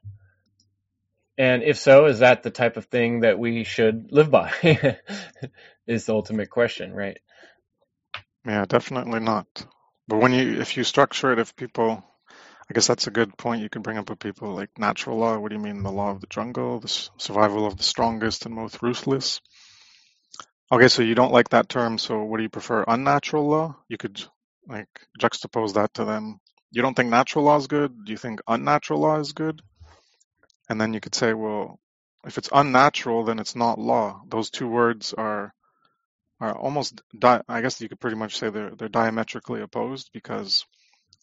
And if so, is that the type of thing that we should live by? [laughs] is the ultimate question, right? Yeah, definitely not. But when you, if you structure it, if people, I guess that's a good point you can bring up with people like natural law. What do you mean, the law of the jungle, the survival of the strongest and most ruthless? Okay, so you don't like that term. So what do you prefer, unnatural law? You could like juxtapose that to them. You don't think natural law is good? Do you think unnatural law is good? And then you could say, well, if it's unnatural, then it's not law. Those two words are are almost, di- I guess you could pretty much say they're, they're diametrically opposed because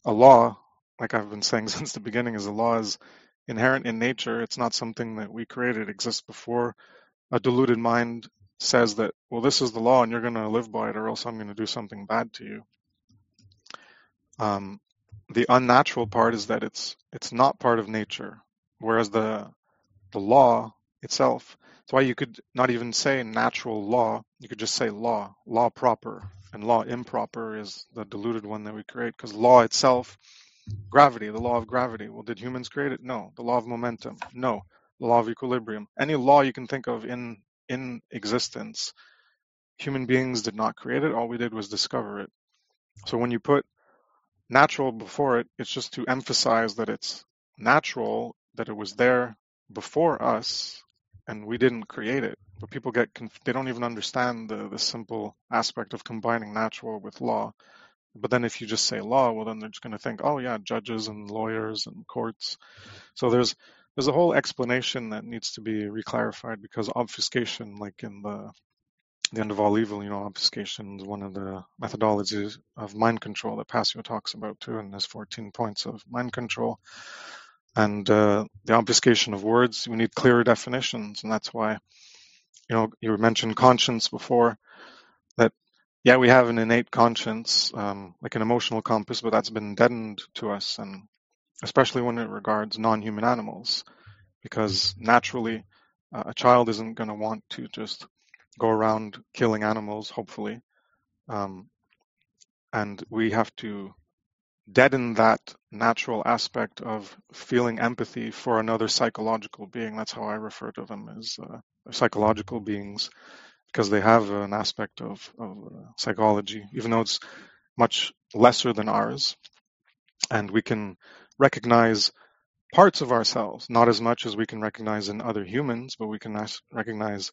a law, like I've been saying [laughs] since the beginning, is a law is inherent in nature. It's not something that we created. It exists before a deluded mind says that, well, this is the law and you're going to live by it or else I'm going to do something bad to you. Um, the unnatural part is that it's it's not part of nature, whereas the the law itself. That's why you could not even say natural law. You could just say law, law proper, and law improper is the diluted one that we create. Because law itself, gravity, the law of gravity. Well, did humans create it? No. The law of momentum? No. The law of equilibrium. Any law you can think of in in existence, human beings did not create it. All we did was discover it. So when you put natural before it, it's just to emphasize that it's natural, that it was there before us, and we didn't create it. But people get conf- they don't even understand the the simple aspect of combining natural with law. But then if you just say law, well then they're just going to think, oh yeah, judges and lawyers and courts. So there's there's a whole explanation that needs to be reclarified because obfuscation, like in the the end of all evil, you know, obfuscation is one of the methodologies of mind control that Passio talks about too in his 14 points of mind control. And uh, the obfuscation of words, we need clearer definitions, and that's why, you know, you mentioned conscience before. That yeah, we have an innate conscience, um, like an emotional compass, but that's been deadened to us, and especially when it regards non-human animals, because naturally, uh, a child isn't going to want to just go around killing animals, hopefully. Um, and we have to deaden that natural aspect of feeling empathy for another psychological being. That's how I refer to them as uh, psychological beings, because they have an aspect of, of uh, psychology, even though it's much lesser than ours. And we can recognize parts of ourselves, not as much as we can recognize in other humans, but we can recognize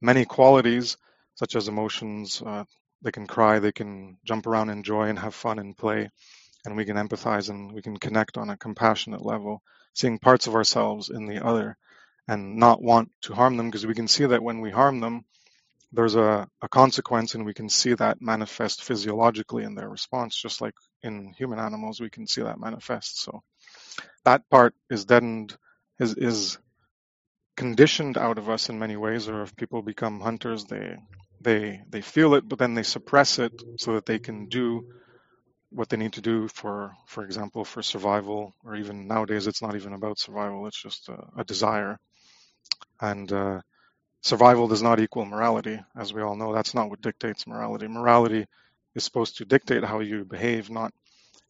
many qualities such as emotions. Uh, they can cry, they can jump around, enjoy, and have fun and play. And we can empathize and we can connect on a compassionate level, seeing parts of ourselves in the other and not want to harm them because we can see that when we harm them, there's a, a consequence and we can see that manifest physiologically in their response, just like in human animals, we can see that manifest. So that part is deadened, is, is conditioned out of us in many ways, or if people become hunters, they they they feel it, but then they suppress it so that they can do what they need to do for, for example, for survival, or even nowadays it's not even about survival; it's just a, a desire. And uh, survival does not equal morality, as we all know. That's not what dictates morality. Morality is supposed to dictate how you behave, not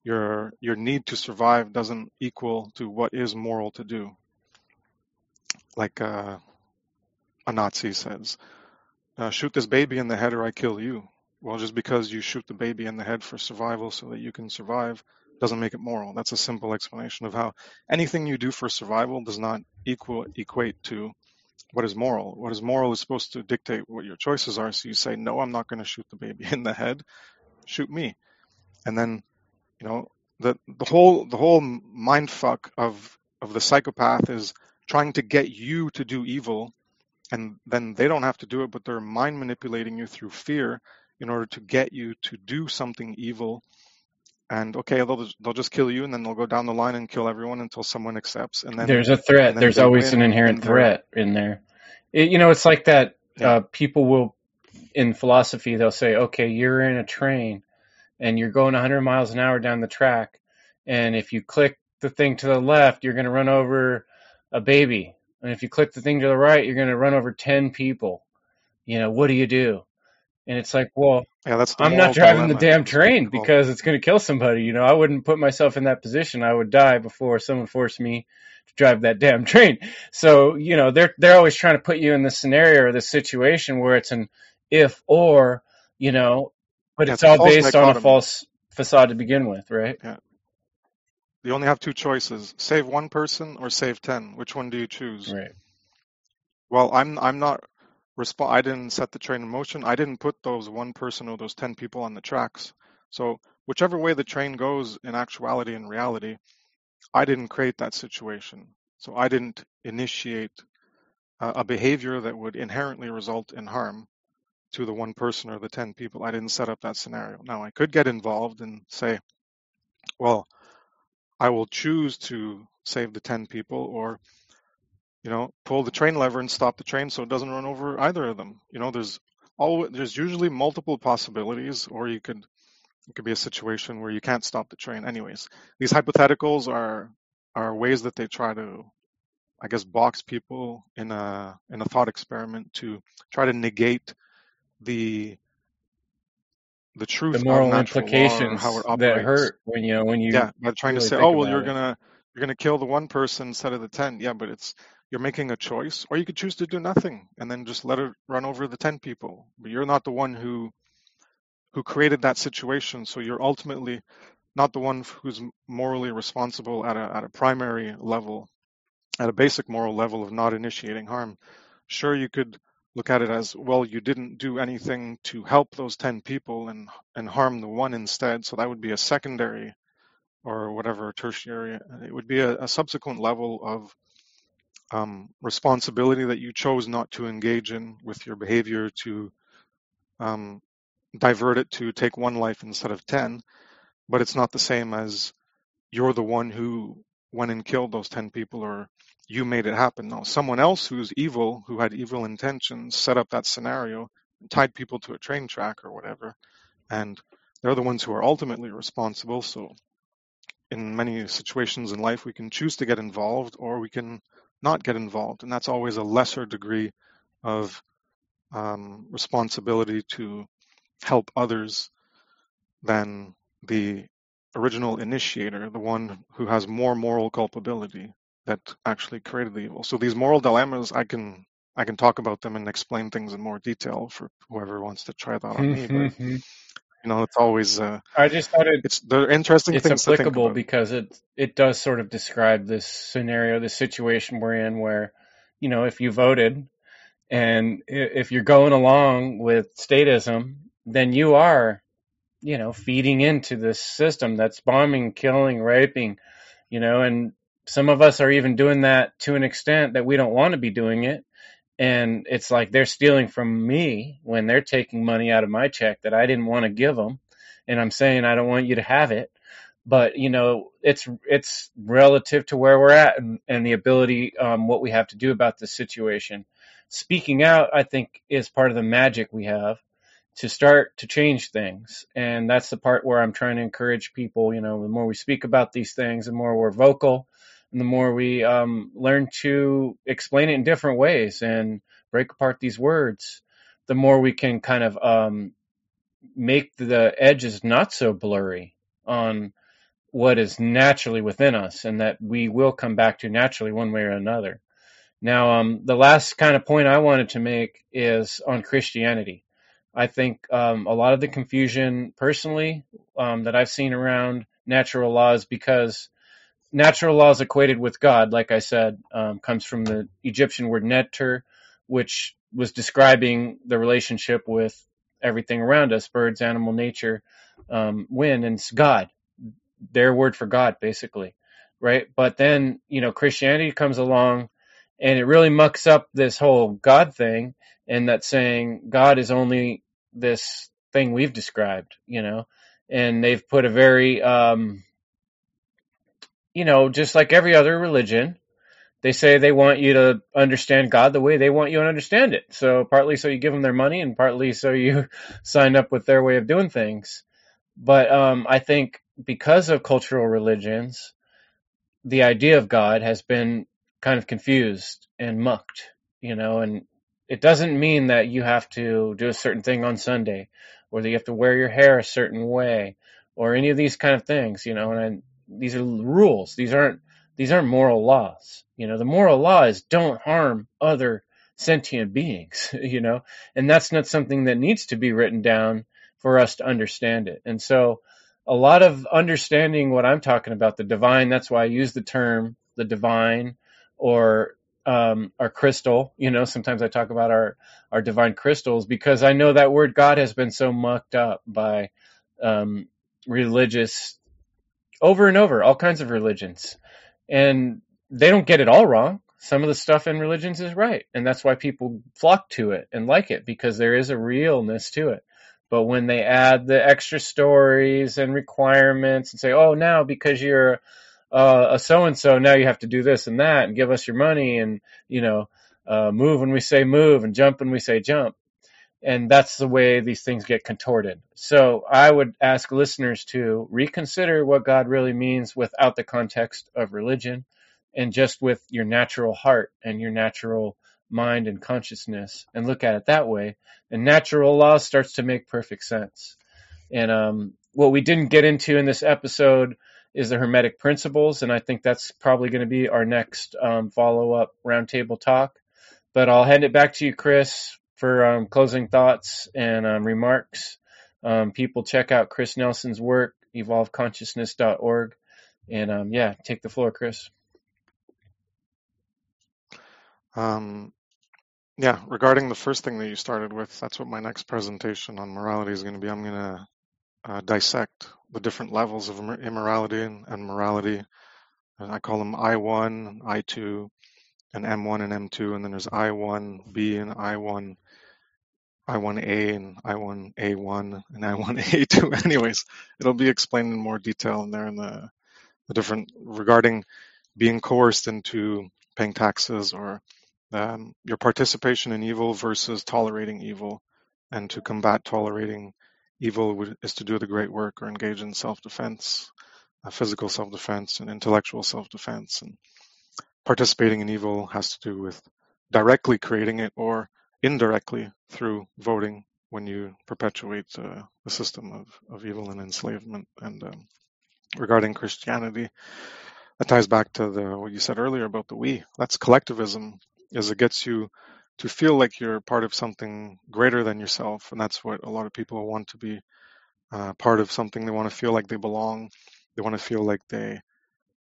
your your need to survive doesn't equal to what is moral to do like uh, a Nazi says, uh, shoot this baby in the head or I kill you. Well, just because you shoot the baby in the head for survival so that you can survive doesn't make it moral. That's a simple explanation of how anything you do for survival does not equal equate to what is moral. What is moral is supposed to dictate what your choices are. So you say, no, I'm not going to shoot the baby [laughs] in the head. Shoot me. And then, you know, the the whole the whole mind fuck of of the psychopath is trying to get you to do evil and then they don't have to do it but they're mind manipulating you through fear in order to get you to do something evil and okay they'll they'll just kill you and then they'll go down the line and kill everyone until someone accepts and then there's a threat there's always an inherent threat in there it, you know it's like that yeah. uh, people will in philosophy they'll say okay you're in a train and you're going 100 miles an hour down the track and if you click the thing to the left you're going to run over a baby. And if you click the thing to the right, you're going to run over 10 people. You know, what do you do? And it's like, well, yeah, that's I'm not driving the damn train because it's going to kill somebody. You know, I wouldn't put myself in that position. I would die before someone forced me to drive that [laughs] damn train. So, you know, they're they're always trying to put you in this scenario or this situation where it's an if or, you know, but yeah, it's, it's all based on a false facade to begin with, right? Yeah. You only have two choices: save one person or save ten. Which one do you choose? Right. Well, I'm I'm not resp- I didn't set the train in motion. I didn't put those one person or those ten people on the tracks. So whichever way the train goes, in actuality and reality, I didn't create that situation. So I didn't initiate a behavior that would inherently result in harm. to the one person or the 10 people. I didn't set up that scenario. Now, I could get involved and say, well, I will choose to save the 10 people or, you know, pull the train lever and stop the train so it doesn't run over either of them. You know, there's all there's usually multiple possibilities or you could it could be a situation where you can't stop the train anyways. These hypotheticals are are ways that they try to I guess box people in a in a thought experiment to try to negate the the truth The moral implications how it that hurt when you know when you Yeah, by trying to say, oh well, you're it. gonna you're gonna kill the one person instead of the ten. Yeah, but it's you're making a choice, or you could choose to do nothing and then just let it run over the ten people. But you're not the one who who created that situation, so you're ultimately not the one who's morally responsible at a at a primary level, at a basic moral level of not initiating harm. Sure, you could look at it as well. You didn't do anything to help those ten people and and harm the one instead, so that would be a secondary or whatever tertiary. It would be a, a subsequent level of um, responsibility that you chose not to engage in with your behavior to um, divert it to take one life instead of 10. But it's not the same as you're the one who went and killed those 10 people or you made it happen. No, someone else who's evil, who had evil intentions, set up that scenario, tied people to a train track or whatever. And they're the ones who are ultimately responsible. So in many situations in life, we can choose to get involved or we can not get involved. And that's always a lesser degree of um, responsibility to help others than the original initiator, the one who has more moral culpability that actually created the evil. So these moral dilemmas, I can I can talk about them and explain things in more detail for whoever wants to try that on me. But you know, it's always uh, I just thought it it's they're interesting it's things applicable because it it does sort of describe this scenario, this situation we're in where, you know, if you voted and if you're going along with statism, then you are, you know, feeding into this system that's bombing, killing, raping, you know, and some of us are even doing that to an extent that we don't want to be doing it. And it's like they're stealing from me when they're taking money out of my check that I didn't want to give them. And I'm saying I don't want you to have it. But you know it's it's relative to where we're at and, and the ability um, what we have to do about this situation. Speaking out i think is part of the magic we have to start to change things. And that's the part where i'm trying to encourage people you know the more we speak about these things the more we're vocal and the more we um, learn to explain it in different ways and break apart these words the more we can kind of um, make the edges not so blurry on what is naturally within us and that we will come back to naturally one way or another. Now, um, the last kind of point I wanted to make is on Christianity. I think um, a lot of the confusion personally um, that I've seen around natural laws because natural laws equated with God, like I said, um, comes from the Egyptian word neter, which was describing the relationship with everything around us birds, animal, nature, um, wind, and God their word for God, basically, right? But then, you know, Christianity comes along and it really mucks up this whole God thing and that saying God is only this thing we've described, you know, and they've put a very, um, you know, just like every other religion, they say they want you to understand God the way they want you to understand it. So partly so you give them their money and partly so you [laughs] sign up with their way of doing things. But um, I think because of cultural religions, the idea of God has been kind of confused and mucked, you know, and it doesn't mean that you have to do a certain thing on Sunday or that you have to wear your hair a certain way or any of these kind of things, you know, and these are rules. These aren't these aren't moral laws. You know, the moral law is don't harm other sentient beings, [laughs] you know, and that's not something that needs to be written down for us to understand it. And so a lot of understanding what I'm talking about, the divine, that's why I use the term the divine or um, our crystal. You know, sometimes I talk about our, our divine crystals because I know that word God has been so mucked up by um, religious over and over, all kinds of religions. And they don't get it all wrong. some of the stuff in religions is right, and that's why people flock to it and like it because there is a realness to it. But when they add the extra stories and requirements and say, "Oh, now because you're uh, a so and so, now you have to do this and that and give us your money and you know uh, move when we say move and jump when we say jump," and that's the way these things get contorted. So I would ask listeners to reconsider what God really means without the context of religion and just with your natural heart and your natural mind and consciousness and look at it that way. And natural law starts to make perfect sense. And um, what we didn't get into in this episode is the Hermetic principles, and I think that's probably going to be our next um, follow up roundtable talk. But I'll hand it back to you, Chris, for um, closing thoughts and um, remarks. Um, people check out Chris Nelson's work, evolveconsciousness.org. And um, yeah, take the floor, Chris. Um, yeah, regarding the first thing that you started with, that's what my next presentation on morality is going to be. I'm going to uh, dissect the different levels of immorality and, and morality. And I call them I1, I2, and M1 and M2, and then there's I1B and I1, I1A and I1A1 and I1A2. [laughs] Anyways, it'll be explained in more detail in there in the, the different regarding being coerced into paying taxes or um, your participation in evil versus tolerating evil. And to combat tolerating evil is to do the great work or engage in self defense, uh, physical self defense, and intellectual self defense. And participating in evil has to do with directly creating it or indirectly through voting when you perpetuate uh, the system of, of evil and enslavement. And um, regarding Christianity, that ties back to the what you said earlier about the we. That's collectivism is it gets you to feel like you're part of something greater than yourself, and that's what a lot of people want to be uh, part of something. They want to feel like they belong. They want to feel like they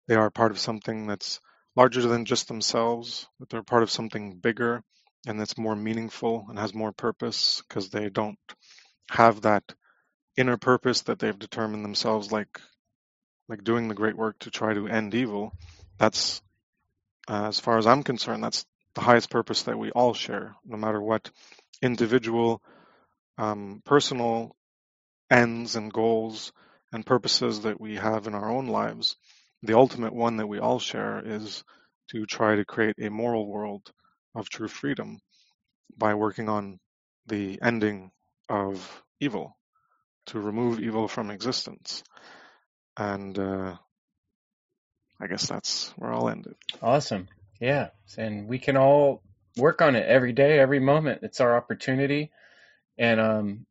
they are part of something that's larger than just themselves. That they're part of something bigger and that's more meaningful and has more purpose because they don't have that inner purpose that they've determined themselves like like doing the great work to try to end evil that's uh, as far as i'm concerned that's the highest purpose that we all share, no matter what individual, um, personal ends and goals and purposes that we have in our own lives. The ultimate one that we all share is to try to create a moral world of true freedom by working on the ending of evil, to remove evil from existence. And uh, I guess that's where I'll end it. Awesome. Yeah, and we can all work on it every day, every moment. It's our opportunity. And um,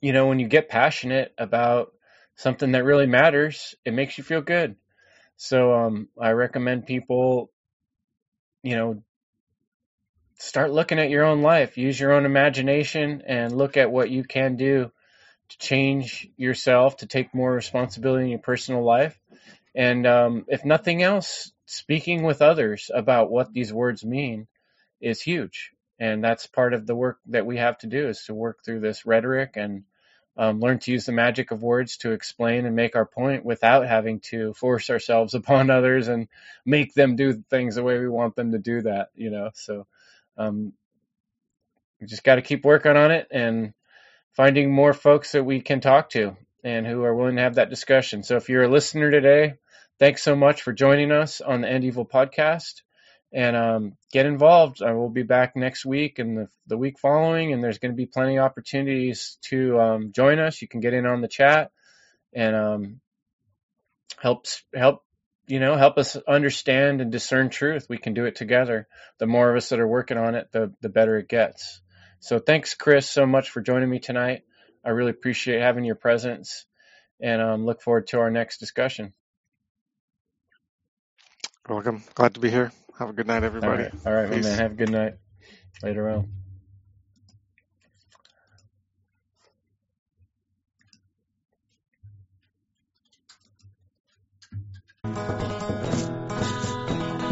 you know, when you get passionate about something that really matters, it makes you feel good. So um, I recommend people, you know, start looking at your own life, use your own imagination, and look at what you can do to change yourself, to take more responsibility in your personal life. And um, if nothing else, speaking with others about what these words mean is huge. And that's part of the work that we have to do is to work through this rhetoric and um, learn to use the magic of words to explain and make our point without having to force ourselves [laughs] upon others and make them do things the way we want them to do that, you know. So um, we just got to keep working on it and finding more folks that we can talk to and who are willing to have that discussion. So if you're a listener today, thanks so much for joining us on the End Evil podcast. And um, get involved. I will be back next week and the, the week following, and there's going to be plenty of opportunities to um, join us. You can get in on the chat and um, help help you know help us understand and discern truth. We can do it together. The more of us that are working on it, the the better it gets. So thanks, Chris, so much for joining me tonight. I really appreciate having your presence, and um, look forward to our next discussion. Welcome. Glad to be here. Have a good night, everybody. All right, All right man. Have a good night. Later on.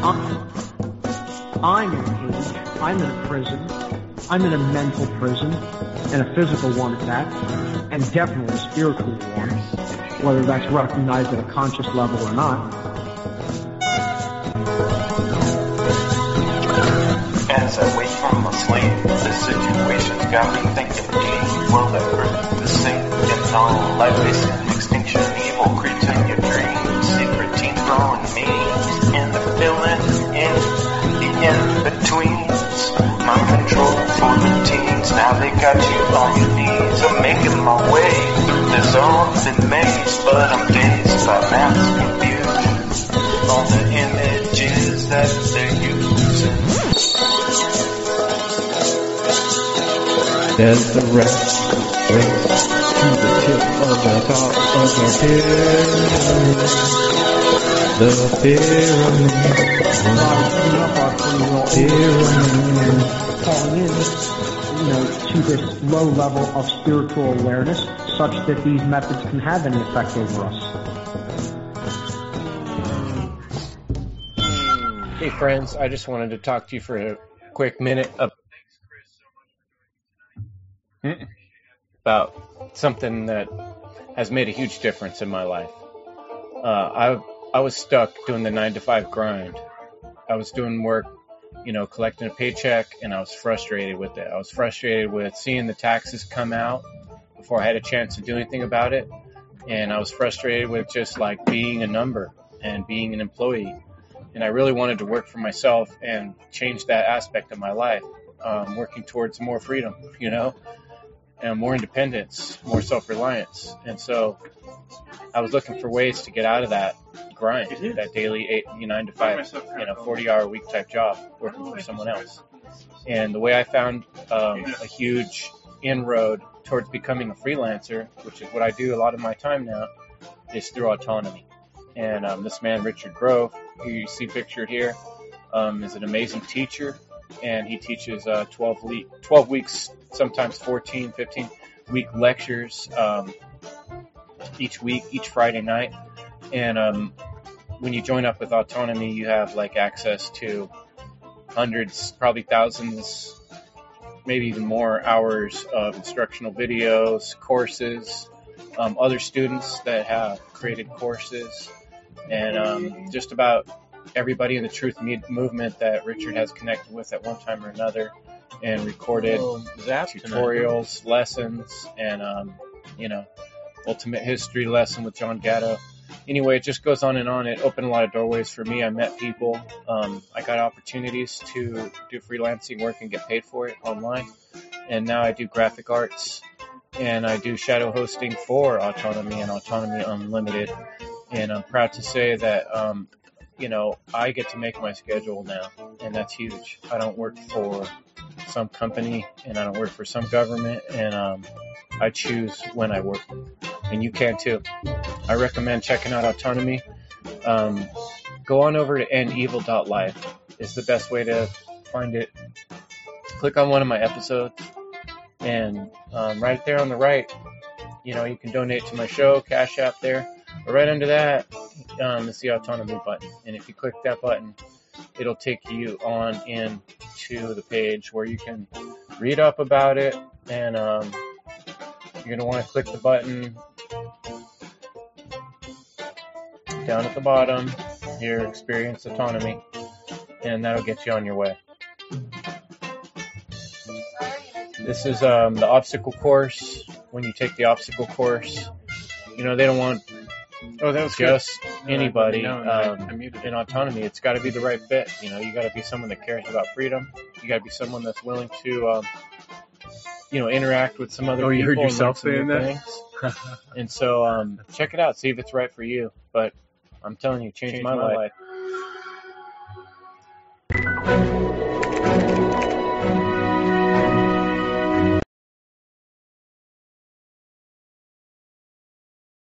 I'm in a cage. I'm in a prison. I'm in a mental prison and a physical one at that, and definitely a spiritual one, whether that's recognized at a conscious level or not. Thank you. sleep. The situation's got me thinking deep. Will the earth be sinking on? Life is in extinction, evil creeps in your dreams. Secret teens throwing memes control for the teens, now they got you on your knees. I'm making my way through the zombie maze, but I'm dazed by mass confusion. All the images that they're using. There's the rest race to the tip of the top of the pyramid. The pyramid, will pyramid. in, you know, to this low level of spiritual awareness, such that these methods can have any effect over us. Hey friends, I just wanted to talk to you for a quick minute about something that has made a huge difference in my life. Uh, I I was stuck doing the nine to five grind. I was doing work, you know, collecting a paycheck, and I was frustrated with it. I was frustrated with seeing the taxes come out before I had a chance to do anything about it, and I was frustrated with just like being a number and being an employee and I really wanted to work for myself and change that aspect of my life, um, working towards more freedom, you know, and more independence, more self-reliance. And so I was looking for ways to get out of that grind, that daily eight, you know, nine to five, you know, 40 hour week type job working for someone else. And the way I found um, a huge inroad towards becoming a freelancer, which is what I do a lot of my time now, is through autonomy. And um, this man, Richard Grove, who you see pictured here, um, is an amazing teacher, and he teaches uh, 12, le- 12 weeks, sometimes 14, 15 week lectures um, each week, each Friday night. And um, when you join up with Autonomy, you have like access to hundreds, probably thousands, maybe even more hours of instructional videos, courses, um, other students that have created courses, and um, just about everybody in the truth movement that Richard has connected with at one time or another, and recorded tutorials, lessons, and um, you know, ultimate history lesson with John Gatto. Anyway, it just goes on and on. It opened a lot of doorways for me. I met people. Um, I got opportunities to do freelancing work and get paid for it online. And now I do graphic arts and I do shadow hosting for Autonomy and Autonomy Unlimited. And I'm proud to say that, um, you know, I get to make my schedule now, and that's huge. I don't work for some company, and I don't work for some government, and um, I choose when I work, and you can too. I recommend checking out Autonomy. Um, go on over to endevil.life. is the best way to find it. Click on one of my episodes, and um, right there on the right, you know, you can donate to my show, Cash App there. But right under that um, is the autonomy button. And if you click that button, it'll take you on in to the page where you can read up about it. And um, you're going to want to click the button down at the bottom here, Experience Autonomy. And that'll get you on your way. This is um, the obstacle course. When you take the obstacle course, you know, they don't want Oh, that was just No, I- anybody no, no, I- um, I in autonomy. It's got to be the right fit. You know, you got to be someone that cares about freedom. You got to be someone that's willing to, um, you know, interact with some other Oh, you people. heard yourself saying that? things. And so, um, check it out. See if it's right for you. But I'm telling you, changed, my, life.